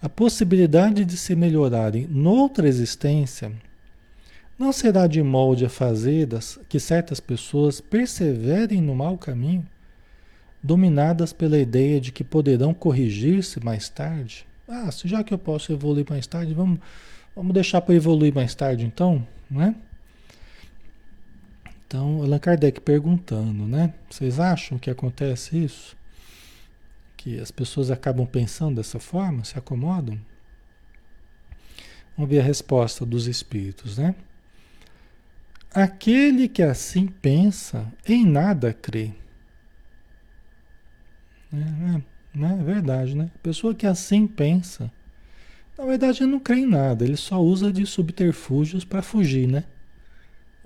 A possibilidade de se melhorarem noutra existência não será de molde a fazer das, que certas pessoas perseverem no mau caminho, dominadas pela ideia de que poderão corrigir-se mais tarde? Ah, já que eu posso evoluir mais tarde, vamos, vamos deixar para evoluir mais tarde então, né? Então, Allan Kardec perguntando, né? Vocês acham que acontece isso? que as pessoas acabam pensando dessa forma, se acomodam? Vamos ver a resposta dos espíritos, né? Aquele que assim pensa, em nada crê. É, é, né? é verdade, né? A pessoa que assim pensa, na verdade não crê em nada, ele só usa de subterfúgios para fugir, né?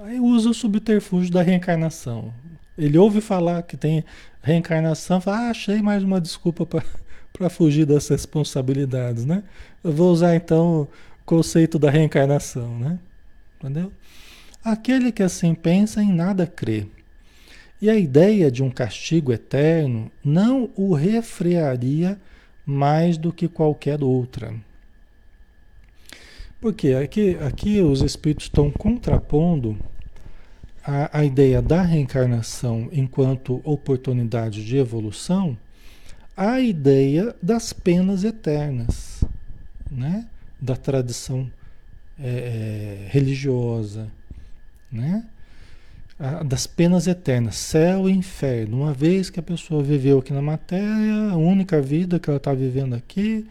Aí usa o subterfúgio da reencarnação. Ele ouve falar que tem reencarnação, fala, ah, achei mais uma desculpa para fugir das responsabilidades, né? Eu vou usar então o conceito da reencarnação, né? Entendeu? Aquele que assim pensa em nada crê. E a ideia de um castigo eterno não o refrearia mais do que qualquer outra. Porque aqui, aqui os espíritos estão contrapondo a, a ideia da reencarnação enquanto oportunidade de evolução à ideia das penas eternas, né? da tradição é, é, religiosa, né? A, das penas eternas, céu e inferno. Uma vez que a pessoa viveu aqui na matéria, a única vida que ela está vivendo aqui,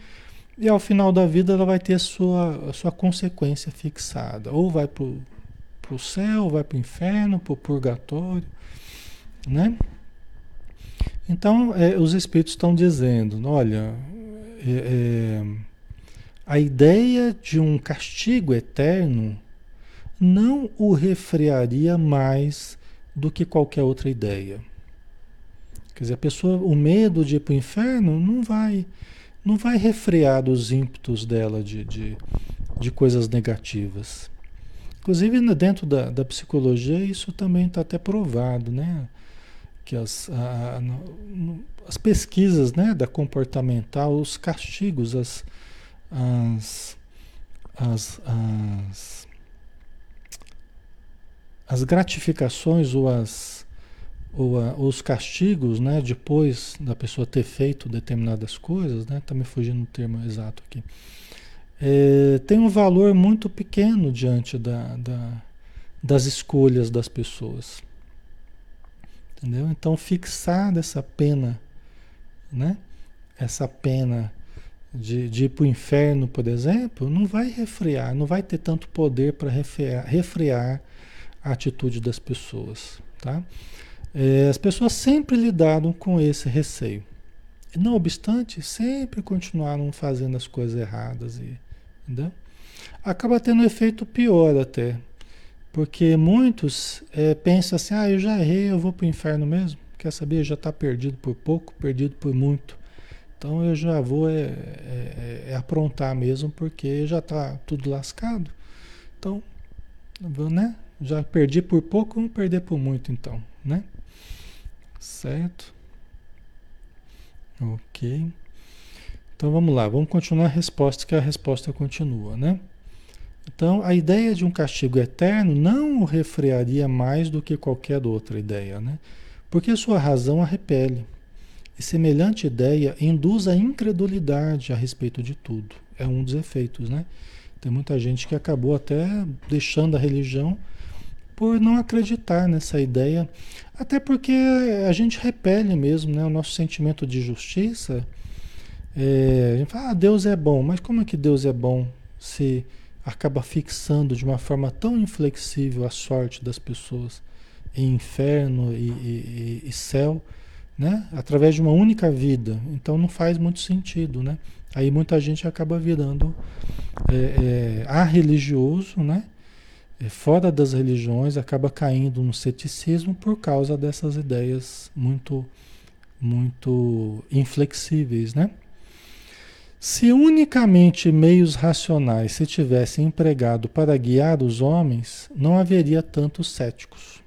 e ao final da vida ela vai ter a sua, a sua consequência fixada. Ou vai para o céu, ou vai para o inferno, para o purgatório, né? Então, é, os espíritos estão dizendo, olha, é, é, a ideia de um castigo eterno não o refrearia mais do que qualquer outra ideia. Quer dizer, a pessoa, o medo de ir para o inferno não vai, não vai refrear os ímpetos dela de, de, de coisas negativas. Inclusive, dentro da, da psicologia, isso também está até provado, né? Que as, a, as pesquisas né, da comportamental, os castigos, as, as, as, as, as gratificações ou, as, ou a, os castigos, né, depois da pessoa ter feito determinadas coisas, né, está me fugindo o termo exato aqui, é, tem um valor muito pequeno diante da, da, das escolhas das pessoas. Entendeu? Então fixar essa pena, né? Essa pena de, de ir para o inferno, por exemplo, não vai refrear, não vai ter tanto poder para refrear, refrear a atitude das pessoas. Tá? É, as pessoas sempre lidaram com esse receio. Não obstante, sempre continuaram fazendo as coisas erradas. E, entendeu? Acaba tendo um efeito pior até. Porque muitos é, pensam assim, ah, eu já errei, eu vou para o inferno mesmo. Quer saber? Já está perdido por pouco, perdido por muito. Então eu já vou é, é, é aprontar mesmo, porque já está tudo lascado. Então, né? Já perdi por pouco, vamos perder por muito então, né? Certo? Ok. Então vamos lá, vamos continuar a resposta, que a resposta continua, né? Então, a ideia de um castigo eterno não o refrearia mais do que qualquer outra ideia, né? Porque sua razão a repele. E semelhante ideia induz a incredulidade a respeito de tudo. É um dos efeitos, né? Tem muita gente que acabou até deixando a religião por não acreditar nessa ideia, até porque a gente repele mesmo, né? O nosso sentimento de justiça. É, a gente fala, ah, Deus é bom, mas como é que Deus é bom se acaba fixando de uma forma tão inflexível a sorte das pessoas em inferno e, e, e céu? né? Através de uma única vida. Então não faz muito sentido, né? Aí muita gente acaba virando é, é, religioso, né? É, fora das religiões, acaba caindo no ceticismo por causa dessas ideias muito, muito inflexíveis, né? Se unicamente meios racionais se tivessem empregado para guiar os homens, não haveria tantos céticos.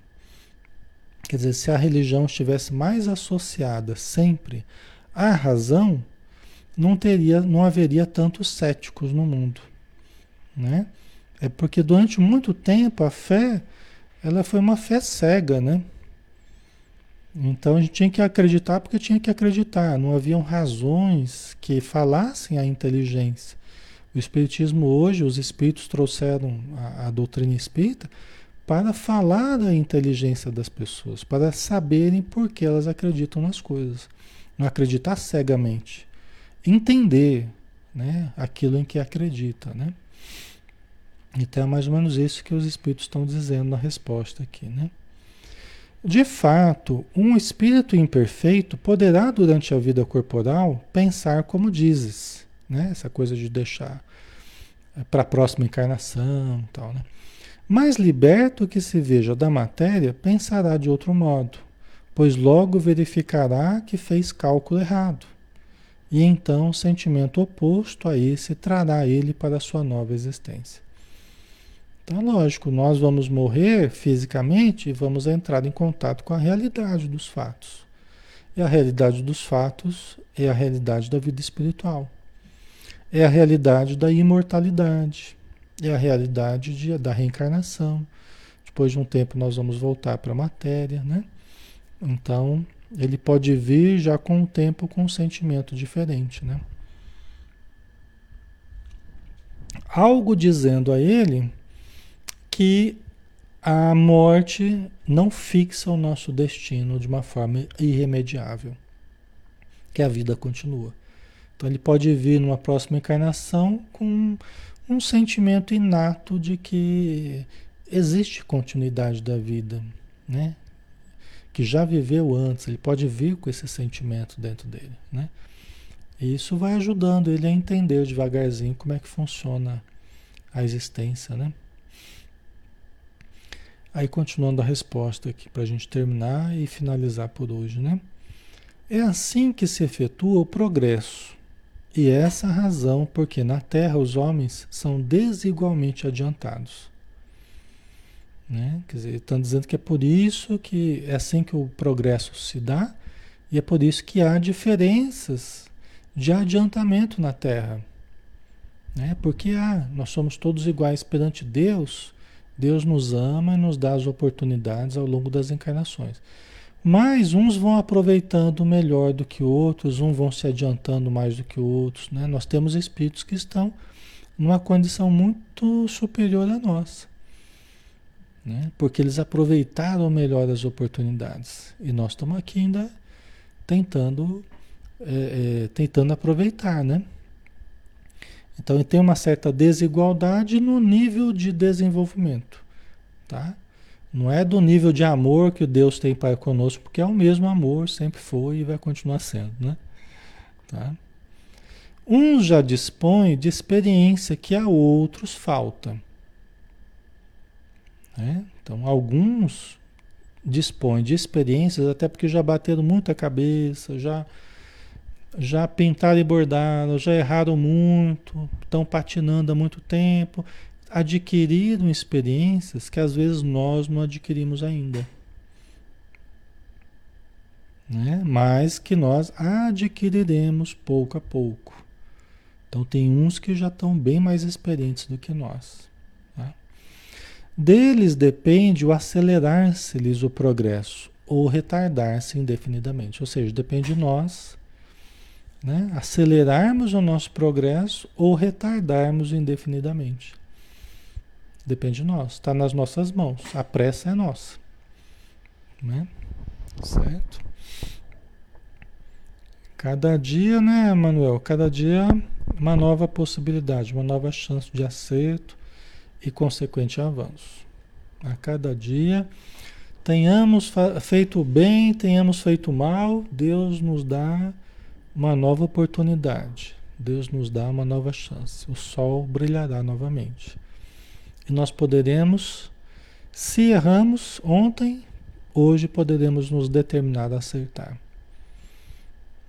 Quer dizer, se a religião estivesse mais associada sempre à razão, não teria, não haveria tantos céticos no mundo, né? É porque durante muito tempo a fé, ela foi uma fé cega, né? Então a gente tinha que acreditar porque tinha que acreditar, não haviam razões que falassem a inteligência. O espiritismo hoje, os espíritos trouxeram a, a doutrina espírita para falar da inteligência das pessoas, para saberem por que elas acreditam nas coisas. Não acreditar cegamente. Entender né, aquilo em que acredita. Né? Então é mais ou menos isso que os espíritos estão dizendo na resposta aqui. Né? De fato, um espírito imperfeito poderá, durante a vida corporal, pensar como dizes. Né? Essa coisa de deixar para a próxima encarnação tal, né? Mas liberto que se veja da matéria, pensará de outro modo, pois logo verificará que fez cálculo errado. E então o sentimento oposto a esse trará ele para a sua nova existência. Então, lógico, nós vamos morrer fisicamente e vamos entrar em contato com a realidade dos fatos. E a realidade dos fatos é a realidade da vida espiritual. É a realidade da imortalidade é a realidade de, da reencarnação. Depois de um tempo nós vamos voltar para a matéria, né? Então, ele pode vir já com o tempo com um sentimento diferente, né? Algo dizendo a ele que a morte não fixa o nosso destino de uma forma irremediável, que a vida continua. Então ele pode vir numa próxima encarnação com um sentimento inato de que existe continuidade da vida, né? Que já viveu antes, ele pode vir com esse sentimento dentro dele, né? E isso vai ajudando ele a entender devagarzinho como é que funciona a existência, né? Aí continuando a resposta aqui para a gente terminar e finalizar por hoje, né? É assim que se efetua o progresso e é essa a razão porque na Terra os homens são desigualmente adiantados. Né? Quer dizer, estão dizendo que é por isso que é assim que o progresso se dá e é por isso que há diferenças de adiantamento na Terra. Né? Porque ah, nós somos todos iguais perante Deus, Deus nos ama e nos dá as oportunidades ao longo das encarnações. Mas uns vão aproveitando melhor do que outros, uns vão se adiantando mais do que outros. Né? Nós temos espíritos que estão numa condição muito superior à nossa. Né? Porque eles aproveitaram melhor as oportunidades. E nós estamos aqui ainda tentando, é, é, tentando aproveitar. Né? Então tem uma certa desigualdade no nível de desenvolvimento. Tá? Não é do nível de amor que Deus tem para conosco, porque é o mesmo amor, sempre foi e vai continuar sendo, né? Tá? Uns já dispõem de experiência que a outros falta. Né? Então, alguns dispõem de experiências, até porque já bateram muita cabeça, já, já pintaram e bordaram, já erraram muito, estão patinando há muito tempo adquiriram experiências que às vezes nós não adquirimos ainda. Né? Mas que nós adquiriremos pouco a pouco. Então tem uns que já estão bem mais experientes do que nós. Tá? Deles depende o acelerar-se-lhes o progresso ou retardar-se indefinidamente. Ou seja, depende de nós né? acelerarmos o nosso progresso ou retardarmos indefinidamente. Depende de nós, está nas nossas mãos. A pressa é nossa. Né? Certo? Cada dia, né, Manuel? Cada dia uma nova possibilidade, uma nova chance de acerto e consequente avanço. A cada dia, tenhamos feito bem, tenhamos feito mal, Deus nos dá uma nova oportunidade. Deus nos dá uma nova chance. O sol brilhará novamente. E nós poderemos, se erramos ontem, hoje poderemos nos determinar a acertar.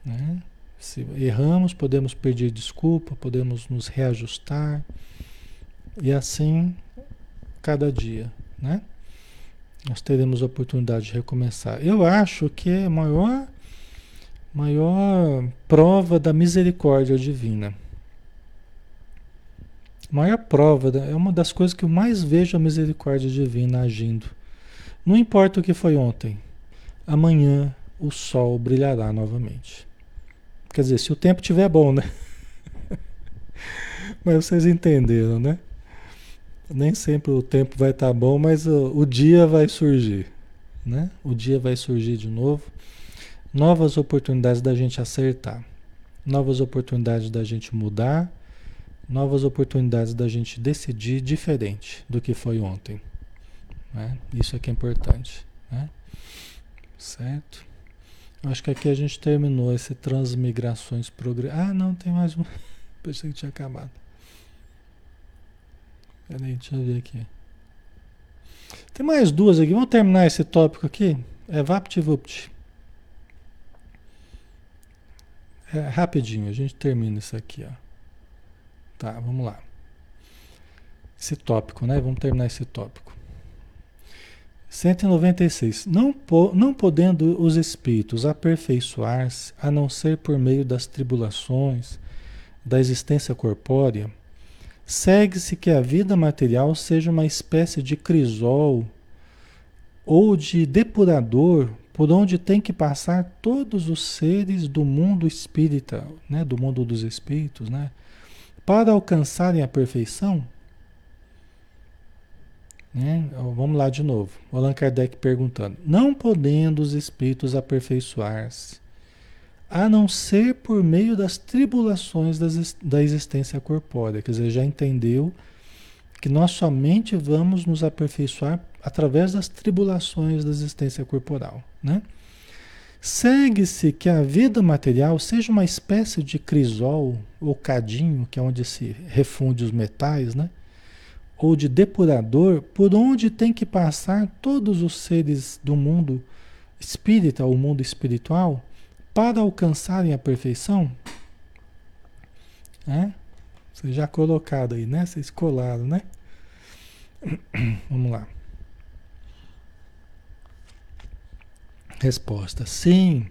Né? Se erramos, podemos pedir desculpa, podemos nos reajustar. E assim, cada dia, né? Nós teremos a oportunidade de recomeçar. Eu acho que é maior, maior prova da misericórdia divina maior prova, é uma das coisas que eu mais vejo a misericórdia divina agindo. Não importa o que foi ontem, amanhã o sol brilhará novamente. Quer dizer, se o tempo estiver bom, né? mas vocês entenderam, né? Nem sempre o tempo vai estar tá bom, mas o, o dia vai surgir, né? O dia vai surgir de novo. Novas oportunidades da gente acertar, novas oportunidades da gente mudar novas oportunidades da gente decidir diferente do que foi ontem. Né? Isso é que é importante. Né? Certo? Acho que aqui a gente terminou esse transmigrações progressivas. Ah, não, tem mais um. Pensei que tinha acabado. Peraí, deixa eu ver aqui. Tem mais duas aqui. Vamos terminar esse tópico aqui? É VaptVupt. É rapidinho, a gente termina isso aqui, ó. Tá, vamos lá. Esse tópico, né? Vamos terminar esse tópico. 196. Não, po não podendo os espíritos aperfeiçoar-se, a não ser por meio das tribulações da existência corpórea, segue-se que a vida material seja uma espécie de crisol ou de depurador por onde tem que passar todos os seres do mundo espírita, né, do mundo dos espíritos, né, para alcançarem a perfeição, né? Vamos lá de novo. O Allan Kardec perguntando: Não podendo os espíritos aperfeiçoar-se, a não ser por meio das tribulações das, da existência corpórea. Quer dizer, já entendeu que nós somente vamos nos aperfeiçoar através das tribulações da existência corporal, né? Segue-se que a vida material seja uma espécie de crisol ou cadinho, que é onde se refunde os metais, né? Ou de depurador, por onde tem que passar todos os seres do mundo espírita, ou mundo espiritual, para alcançarem a perfeição? É? Vocês já colocaram aí, né? Vocês colaram, né? Vamos lá. Resposta: sim,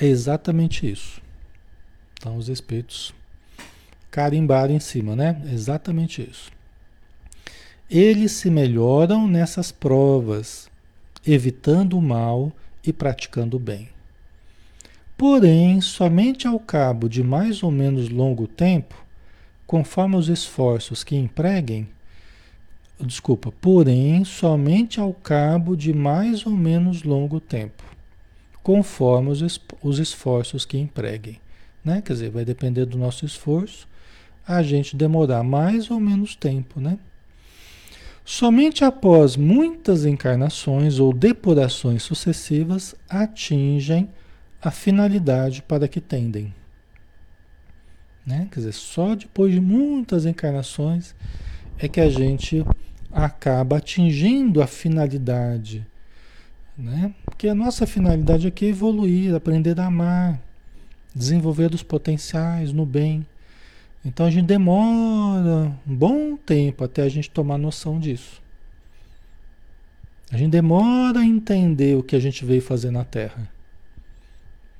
é exatamente isso. Então, os espíritos carimbaram em cima, né? Exatamente isso. Eles se melhoram nessas provas, evitando o mal e praticando o bem. Porém, somente ao cabo de mais ou menos longo tempo, conforme os esforços que empreguem, desculpa, porém, somente ao cabo de mais ou menos longo tempo, conforme os, os esforços que empreguem. Né? Quer dizer, vai depender do nosso esforço, a gente demorar mais ou menos tempo, né? Somente após muitas encarnações ou depurações sucessivas atingem a finalidade para que tendem. Né? Quer dizer, só depois de muitas encarnações é que a gente acaba atingindo a finalidade né? Porque a nossa finalidade aqui é evoluir, aprender a amar, desenvolver os potenciais no bem. Então a gente demora um bom tempo até a gente tomar noção disso. A gente demora a entender o que a gente veio fazer na Terra.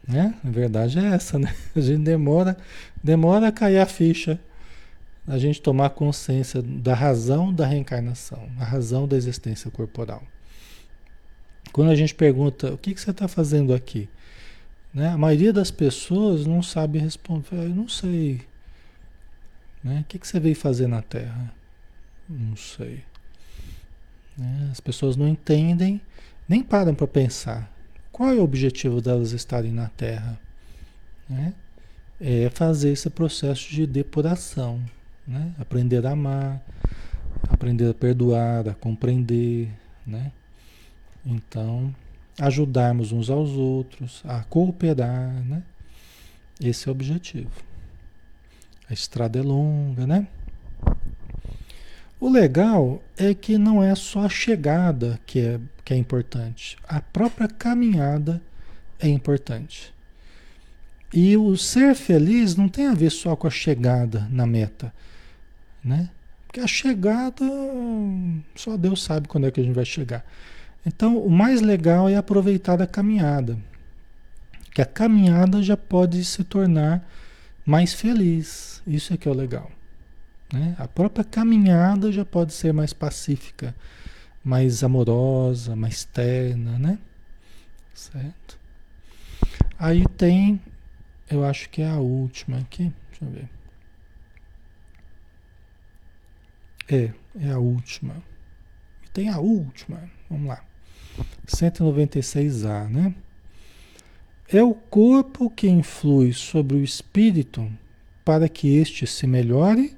Né? A verdade é essa, né? A gente demora, demora a cair a ficha, a gente tomar consciência da razão da reencarnação, a razão da existência corporal. Quando a gente pergunta o que, que você está fazendo aqui, né? a maioria das pessoas não sabe responder. Eu não sei. Né? O que, que você veio fazer na Terra? Não sei. Né? As pessoas não entendem, nem param para pensar. Qual é o objetivo delas estarem na Terra? Né? É fazer esse processo de depuração. Né? Aprender a amar, aprender a perdoar, a compreender. Né? Então, ajudarmos uns aos outros, a cooperar, né? Esse é o objetivo. A estrada é longa, né? O legal é que não é só a chegada que é, que é importante, a própria caminhada é importante. E o ser feliz não tem a ver só com a chegada na meta, né? Porque a chegada, só Deus sabe quando é que a gente vai chegar. Então, o mais legal é aproveitar a caminhada. Que a caminhada já pode se tornar mais feliz. Isso é que é o legal. Né? A própria caminhada já pode ser mais pacífica, mais amorosa, mais terna, né? Certo? Aí tem, eu acho que é a última aqui. Deixa eu ver. É, é a última. Tem a última. Vamos lá. 196A, né? É o corpo que influi sobre o espírito para que este se melhore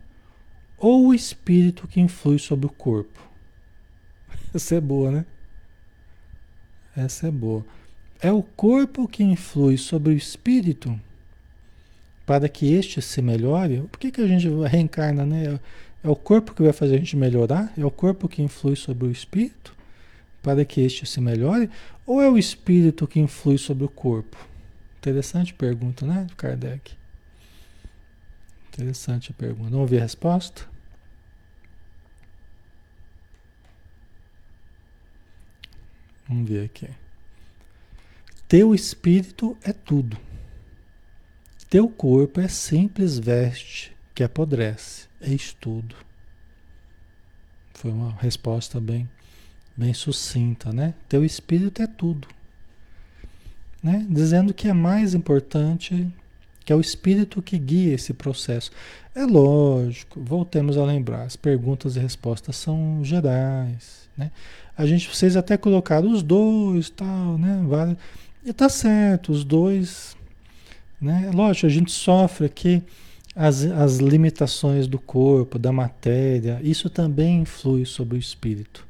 ou o espírito que influi sobre o corpo? Essa é boa, né? Essa é boa. É o corpo que influi sobre o espírito para que este se melhore? Por que, que a gente reencarna, né? É o corpo que vai fazer a gente melhorar? É o corpo que influi sobre o espírito? Para que este se melhore? Ou é o espírito que influi sobre o corpo? Interessante pergunta, né, Kardec? Interessante a pergunta. Vamos ver a resposta? Vamos ver aqui. Teu espírito é tudo. Teu corpo é simples veste que apodrece. É tudo. Foi uma resposta bem bem sucinta, né? Teu espírito é tudo. Né? Dizendo que é mais importante que é o espírito que guia esse processo. É lógico, voltemos a lembrar, as perguntas e respostas são gerais, né? A gente, vocês até colocaram os dois, tal, né? Vale. E tá certo, os dois Né? Lógico, a gente sofre aqui as, as limitações do corpo, da matéria, isso também influi sobre o espírito.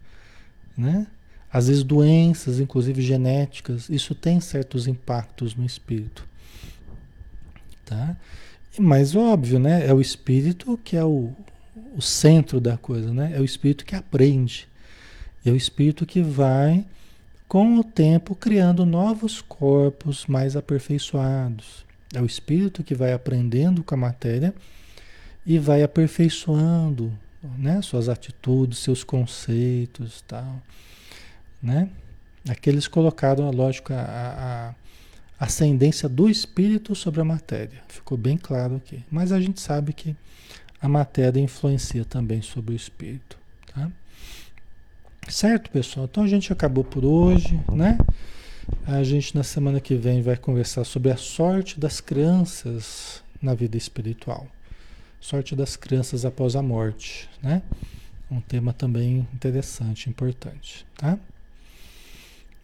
Né? Às vezes doenças, inclusive genéticas, isso tem certos impactos no espírito. Tá? Mas óbvio, né? É o espírito que é o, o centro da coisa, né? É o espírito que aprende. É o espírito que vai, com o tempo, criando novos corpos mais aperfeiçoados. É o espírito que vai aprendendo com a matéria e vai aperfeiçoando né? suas atitudes, seus conceitos tal. Né? Aqueles colocaram, lógico, a, a ascendência do espírito sobre a matéria. Ficou bem claro aqui. Mas a gente sabe que a matéria influencia também sobre o espírito. Tá? Certo, pessoal? Então a gente acabou por hoje, né? A gente na semana que vem vai conversar sobre a sorte das crianças na vida espiritual. Sorte das crianças após a morte, né? Um tema também interessante, importante, tá?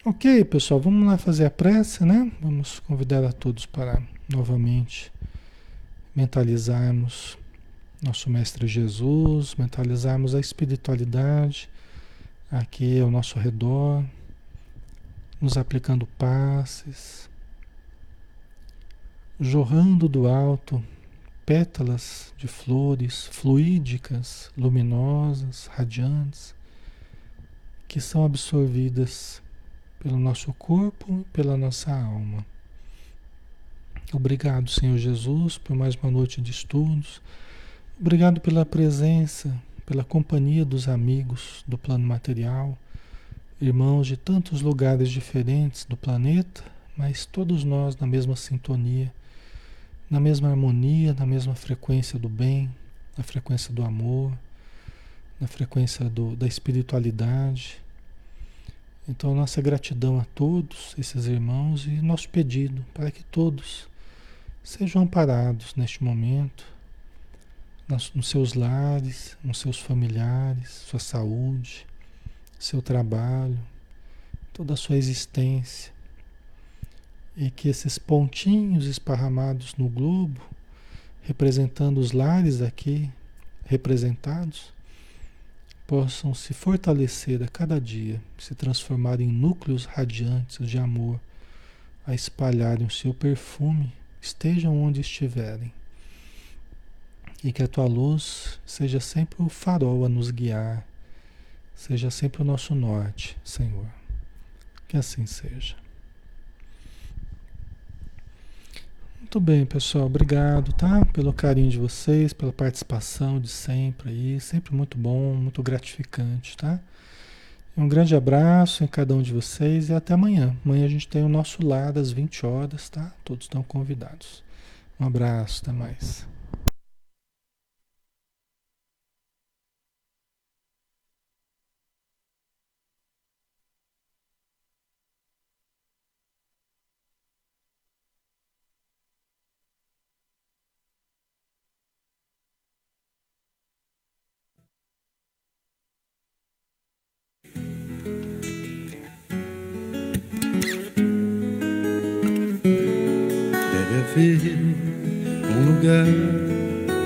Ok, pessoal, vamos lá fazer a prece, né? Vamos convidar a todos para novamente mentalizarmos nosso Mestre Jesus, mentalizarmos a espiritualidade aqui ao nosso redor, nos aplicando passes, jorrando do alto pétalas de flores fluídicas, luminosas, radiantes, que são absorvidas pelo nosso corpo e pela nossa alma. Obrigado, Senhor Jesus, por mais uma noite de estudos. Obrigado pela presença, pela companhia dos amigos do plano material, irmãos de tantos lugares diferentes do planeta, mas todos nós na mesma sintonia, na mesma harmonia, na mesma frequência do bem, na frequência do amor, na frequência do, da espiritualidade então, nossa gratidão a todos esses irmãos e nosso pedido para que todos sejam amparados neste momento, nos seus lares, nos seus familiares, sua saúde, seu trabalho, toda a sua existência. E que esses pontinhos esparramados no globo, representando os lares aqui representados, possam se fortalecer a cada dia, se transformar em núcleos radiantes de amor, a espalharem o seu perfume, estejam onde estiverem. E que a tua luz seja sempre o farol a nos guiar, seja sempre o nosso norte, Senhor. Que assim seja. Muito bem, pessoal. Obrigado, tá? Pelo carinho de vocês, pela participação de sempre aí. Sempre muito bom, muito gratificante, tá? Um grande abraço em cada um de vocês e até amanhã. Amanhã a gente tem o nosso lar às 20 horas, tá? Todos estão convidados. Um abraço, até mais.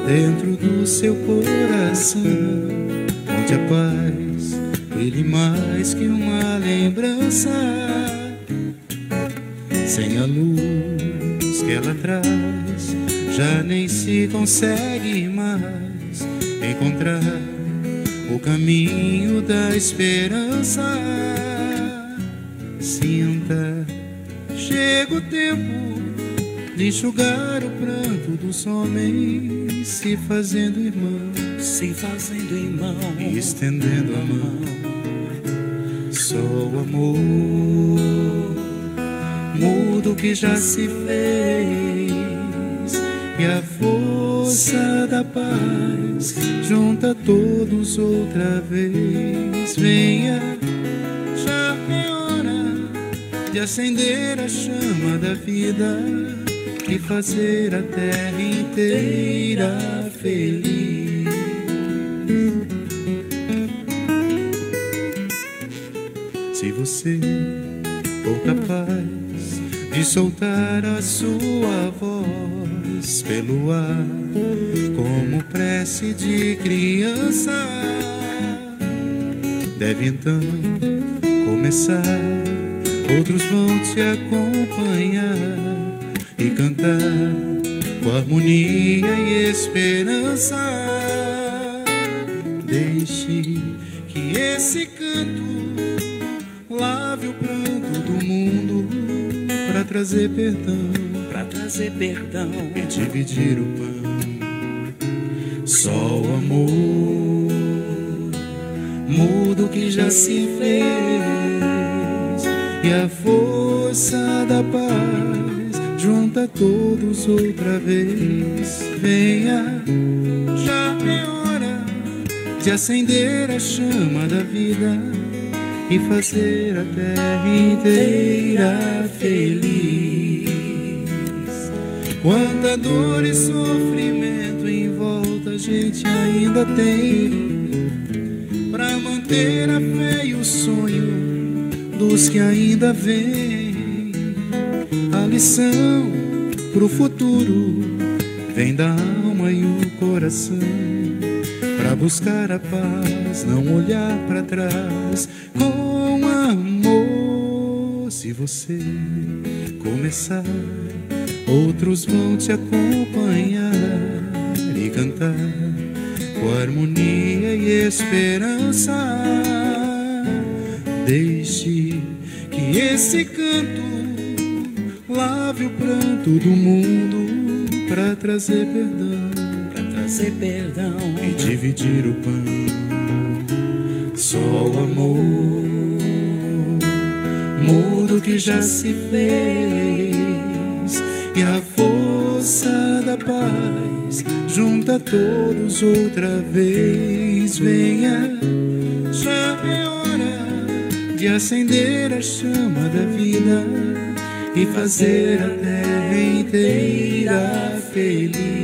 Dentro do seu coração, onde a paz brilhe mais que uma lembrança. Sem a luz que ela traz, já nem se consegue mais encontrar o caminho da esperança. Sinta, chega o tempo de enxugar o pranto dos homens, se fazendo irmão, se fazendo irmão, e estendendo a mão. Só o amor muda o que já se fez, e a força da paz junta todos outra vez. Venha, já é hora de acender a chama da vida e fazer a terra inteira feliz. Se você for capaz de soltar a sua voz pelo ar, como prece de criança. Deve então começar, outros vão te acompanhar cantar com harmonia e esperança. Deixe que esse canto lave o pranto do mundo para trazer perdão, para trazer perdão e dividir o pão. Só o amor muda o que já se fez e a força da paz todos outra vez. Venha, já é hora de acender a chama da vida e fazer a terra inteira feliz. Quanta dor e sofrimento em volta a gente ainda tem para manter a fé e o sonho dos que ainda vêm. A lição pro futuro vem da alma e o coração para buscar a paz, não olhar para trás com amor. Se você começar, outros vão te acompanhar e cantar com harmonia e esperança. Deixe que esse canto lave o pranto do mundo para trazer perdão para trazer perdão e dividir o pão. Só o amor muda o que já se fez e a força da paz junta todos outra vez. Venha, já é hora de acender a chama da vida e fazer a terra inteira feliz.